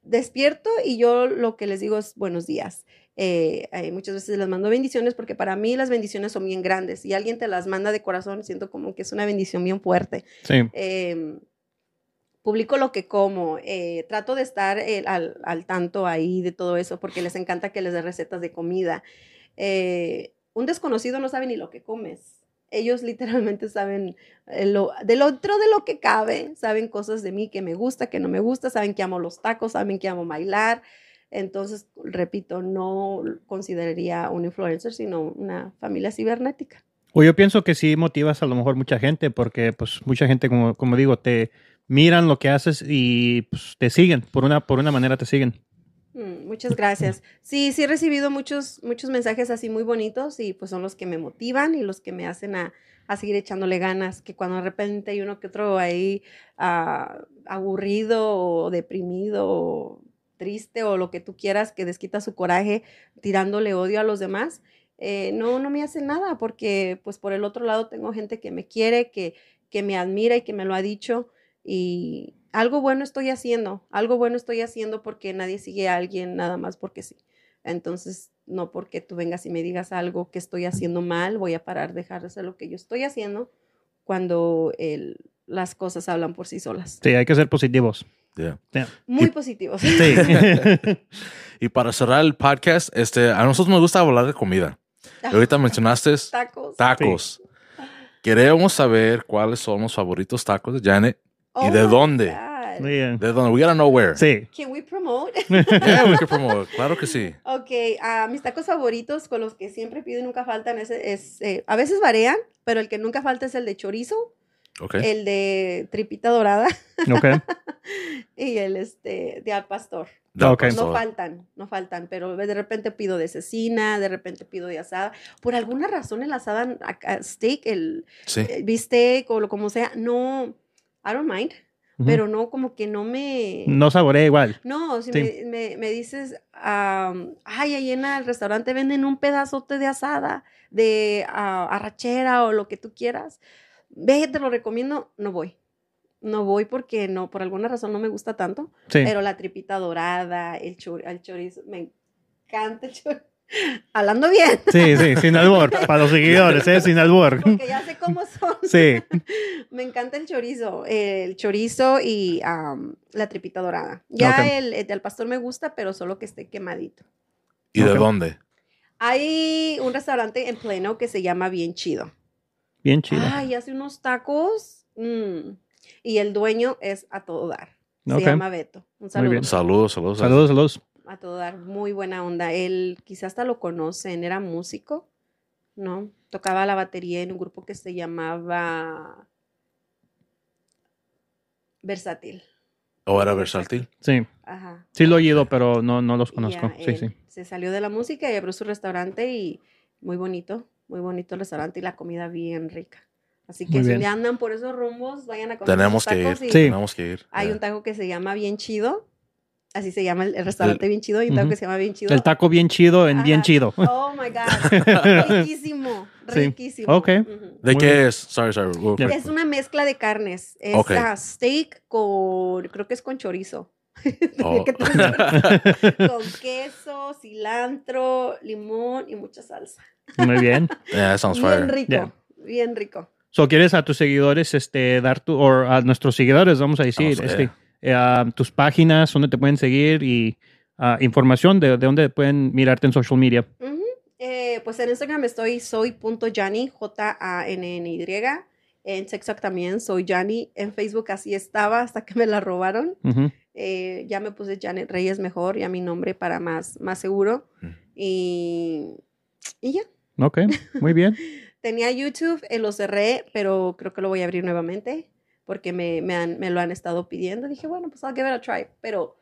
Speaker 3: despierto y yo lo que les digo es buenos días. Eh, eh, muchas veces les mando bendiciones porque para mí las bendiciones son bien grandes y alguien te las manda de corazón, siento como que es una bendición bien fuerte.
Speaker 2: Sí.
Speaker 3: Eh, publico lo que como, eh, trato de estar eh, al, al tanto ahí de todo eso porque les encanta que les dé recetas de comida. Eh, un desconocido no sabe ni lo que comes. Ellos literalmente saben lo, del otro de lo que cabe, saben cosas de mí que me gusta, que no me gusta, saben que amo los tacos, saben que amo bailar. Entonces, repito, no consideraría un influencer, sino una familia cibernética.
Speaker 2: O yo pienso que sí motivas a lo mejor mucha gente, porque pues mucha gente, como, como digo, te miran lo que haces y pues, te siguen, por una, por una manera te siguen.
Speaker 3: Mm, Muchas gracias. Sí, sí he recibido muchos, muchos mensajes así muy bonitos y pues son los que me motivan y los que me hacen a, a seguir echándole ganas, que cuando de repente hay uno que otro ahí ah, aburrido o deprimido o triste o lo que tú quieras que desquita su coraje tirándole odio a los demás, eh, no, no me hace nada porque pues por el otro lado tengo gente que me quiere, que, que me admira y que me lo ha dicho y algo bueno estoy haciendo, algo bueno estoy haciendo porque nadie sigue a alguien nada más porque sí. Entonces, no porque tú vengas y me digas algo que estoy haciendo mal, voy a parar, dejar de hacer lo que yo estoy haciendo cuando el- las cosas hablan por sí solas.
Speaker 2: Sí, hay que ser positivos.
Speaker 1: Yeah.
Speaker 3: Muy
Speaker 1: Y-
Speaker 3: positivos.
Speaker 2: Sí.
Speaker 1: Y para cerrar el podcast, este, a nosotros nos gusta hablar de comida. Y ahorita mencionaste
Speaker 3: Tacos.
Speaker 1: tacos. Queremos saber cuáles son los favoritos tacos de Janet
Speaker 3: Oh
Speaker 1: y de dónde.
Speaker 3: God.
Speaker 1: De dónde. We gotta know where.
Speaker 2: Sí.
Speaker 3: Can we promote?
Speaker 1: Yeah, we can promote. Claro que sí.
Speaker 3: Ok, ah, mis tacos favoritos con los que siempre pido y nunca faltan es, es, eh, a veces varían, pero el que nunca falta es el de chorizo,
Speaker 1: Ok.
Speaker 3: el de tripita dorada
Speaker 2: Ok.
Speaker 3: y el este de al pastor.
Speaker 1: Del
Speaker 2: Ok.
Speaker 1: pastor.
Speaker 3: No faltan, no faltan, pero de repente pido de cecina, de repente pido de asada. Por alguna razón el asada, steak, el,
Speaker 1: Sí.
Speaker 3: el bistec o lo como sea, no, I don't mind,
Speaker 2: Ujú.
Speaker 3: pero no, como que no me...
Speaker 2: No saborea igual.
Speaker 3: No, si
Speaker 2: Sí.
Speaker 3: me, me- me dices, am, ay, ahí en el restaurante venden un pedazote de asada, de ah, arrachera o lo que tú quieras, ve, te lo recomiendo, no voy. No voy porque no, por alguna razón no me gusta tanto,
Speaker 2: Sí.
Speaker 3: pero la tripita dorada, el, chor- el chorizo, me encanta el chorizo. Hablando bien,
Speaker 2: Sí, sí, sin albor. Para los seguidores, ¿eh? Sin albor.
Speaker 3: porque ya sé cómo son.
Speaker 2: Sí.
Speaker 3: Me encanta el chorizo, el chorizo y la tripita dorada. Ya el, el del pastor me gusta, pero solo que esté quemadito.
Speaker 1: ¿Y de dónde?
Speaker 3: Hay un restaurante en pleno que se llama Bien Chido.
Speaker 2: Bien chido.
Speaker 3: Ay, hace unos tacos. mm, Y el dueño es a todo dar. Se llama Beto. Un saludo.
Speaker 1: Saludos, saludos.
Speaker 2: Saludos, saludos.
Speaker 3: A todo dar. Muy buena onda. Él quizás hasta lo conocen. Era músico. ¿No? Tocaba la batería en un grupo que se llamaba Versátil.
Speaker 1: ¿O era versátil?
Speaker 2: Sí.
Speaker 3: Ajá.
Speaker 2: Sí lo he oído, pero no, no los conozco.
Speaker 3: ya
Speaker 2: Sí,
Speaker 3: él
Speaker 2: sí.
Speaker 3: Se salió de la música y abrió su restaurante y muy bonito, muy bonito el restaurante y la comida bien rica. Así que
Speaker 2: Muy
Speaker 3: si
Speaker 2: bien.
Speaker 3: le andan por esos rumbos, vayan a comer
Speaker 1: Tenemos que ir.
Speaker 3: y
Speaker 2: Sí.
Speaker 1: Tenemos que ir.
Speaker 3: Hay
Speaker 1: Yeah.
Speaker 3: un taco que se llama Bien Chido. Así se llama el, el restaurante Bien Chido. Hay un taco
Speaker 2: Ujú.
Speaker 3: que se llama Bien Chido.
Speaker 2: El taco bien chido en bien
Speaker 3: Ajá.
Speaker 2: chido.
Speaker 3: Oh my God. Riquísimo.
Speaker 2: Sí.
Speaker 3: Riquísimo.
Speaker 2: Ok.
Speaker 3: Ujú.
Speaker 1: ¿De
Speaker 2: Muy
Speaker 1: qué
Speaker 2: bien.
Speaker 1: es? Sorry, sorry. quick.
Speaker 3: Es una mezcla de carnes. Es
Speaker 1: Ok.
Speaker 3: ah, steak con, creo que es con chorizo.
Speaker 1: Oh.
Speaker 3: Con queso, cilantro, limón y mucha salsa.
Speaker 2: Muy bien.
Speaker 1: Yeah, that sounds
Speaker 3: Bien
Speaker 1: fire.
Speaker 3: rico,
Speaker 2: Yeah.
Speaker 3: bien rico.
Speaker 2: So, ¿quieres a tus seguidores este, dar tu, o a nuestros seguidores, vamos a decir,
Speaker 1: Vamos,
Speaker 2: este,
Speaker 1: eh.
Speaker 2: ah, tus páginas, donde te pueden seguir y ah, información de, de dónde pueden mirarte en social media?
Speaker 3: Eh, pues en Instagram estoy soy.jani, J-A-N-N-Y. En TikTok también soy Jani. En Facebook así estaba hasta que me la robaron. Eh, ya me puse Janet Reyes mejor, ya mi nombre para más, más seguro.
Speaker 1: Mm.
Speaker 3: Y, y ya.
Speaker 2: Ok, muy bien.
Speaker 3: Tenía YouTube, eh, lo cerré, pero creo que lo voy a abrir nuevamente porque me, me, han- me lo han estado pidiendo. Dije, bueno, pues I'll give it a try. Pero,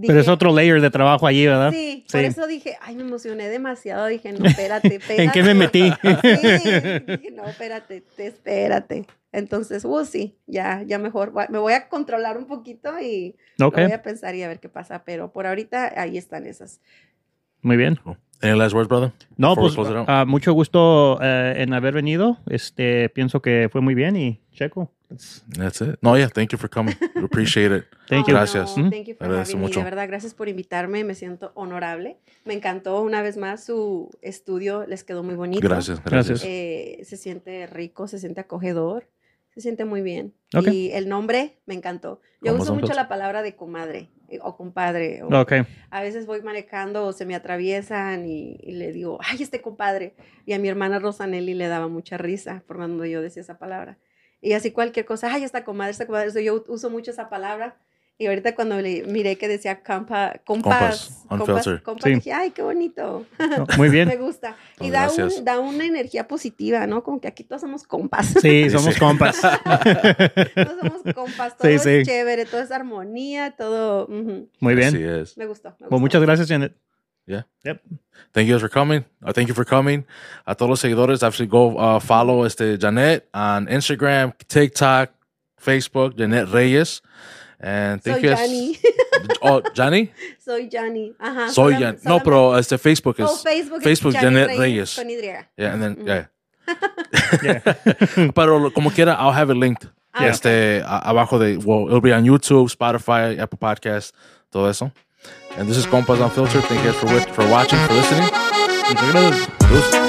Speaker 2: Pero es
Speaker 3: dije-
Speaker 2: otro layer de trabajo allí, ¿verdad?
Speaker 3: Sí, por
Speaker 2: Sí.
Speaker 3: eso dije, ay, me emocioné demasiado. Dije, no, espérate, espérate.
Speaker 2: ¿En qué me metí?
Speaker 3: Sí, dije, no, espérate, te- espérate. Entonces, uh, sí, ya, ya mejor. Me voy a controlar un poquito y
Speaker 2: ok,
Speaker 3: lo voy a pensar y a ver qué pasa. Pero por ahorita, ahí están esas.
Speaker 2: muy bien.
Speaker 1: Any last words, brother?
Speaker 2: No, pues ah, mucho gusto eh, en haber venido. Este, pienso que fue muy bien y checo.
Speaker 1: That's it. No, yeah, thank you for coming. We appreciate it.
Speaker 2: Thank you.
Speaker 1: Gracias.
Speaker 3: no. Thank you for
Speaker 1: Agradezco
Speaker 3: having me.
Speaker 1: mucho.
Speaker 3: De verdad, gracias por invitarme. Me siento honorable. Me encantó una vez más su estudio. Les quedó muy bonito.
Speaker 1: Gracias,
Speaker 2: Gracias.
Speaker 1: gracias.
Speaker 3: Eh, se siente rico, se siente acogedor, se siente muy bien. Y el nombre me encantó. Yo
Speaker 1: ¿Cómo
Speaker 3: uso mucho la palabra de comadre eh, o compadre. o- A veces voy manejando o se me atraviesan y, y le digo, ay, este compadre. Y a mi hermana Rosanelli le daba mucha risa por cuando yo decía esa palabra. Y así cualquier cosa, ay, esta comadre, esta comadre. Yo uso mucho esa palabra. Y ahorita cuando le miré que decía compa, compas,
Speaker 1: Compas, unfiltered.
Speaker 3: compas,
Speaker 2: Sí.
Speaker 3: dije, ay, qué bonito.
Speaker 2: no, muy
Speaker 3: Me
Speaker 2: bien.
Speaker 3: gusta. Y
Speaker 1: Pues
Speaker 3: da,
Speaker 1: gracias.
Speaker 3: un, da una energía positiva, ¿no? Como que aquí todos somos compas.
Speaker 2: Sí,
Speaker 1: Sí,
Speaker 2: somos
Speaker 1: sí.
Speaker 2: compas.
Speaker 3: todos somos compas, todo
Speaker 2: Sí,
Speaker 3: es chévere, todo es armonía, todo. ujú.
Speaker 2: Muy
Speaker 1: Así
Speaker 2: bien.
Speaker 1: es.
Speaker 3: Me gustó. me
Speaker 2: Pues muchas gracias, Janet.
Speaker 1: Yeah.
Speaker 2: Yep.
Speaker 1: Thank you guys for coming. Uh, thank you for coming. A todos los seguidores, actually go uh, follow este Janet on Instagram, TikTok, Facebook, Janet Reyes. And thank
Speaker 3: Soy
Speaker 1: you guys.
Speaker 3: Jani.
Speaker 1: Oh, Johnny?
Speaker 3: Soy Jani. Ajá.
Speaker 1: Soy
Speaker 3: solam-
Speaker 1: Jan. No,
Speaker 3: solamente-
Speaker 1: pero este Facebook
Speaker 3: Oh,
Speaker 1: is.
Speaker 3: Facebook, es
Speaker 1: Facebook,
Speaker 3: Jani
Speaker 1: Janet Reyes.
Speaker 3: Con Y.
Speaker 1: Yeah, and then,
Speaker 3: Mm.
Speaker 1: yeah.
Speaker 2: Yeah.
Speaker 1: Pero como quiera, I'll have it linked.
Speaker 3: Ah,
Speaker 1: este, a- abajo de, well, it'll be on YouTube, Spotify, Apple Podcasts, todo eso. And this is Compas Unfiltered. Thank you guys for, for watching, for listening.
Speaker 2: Muchas gracias.
Speaker 1: Deuces.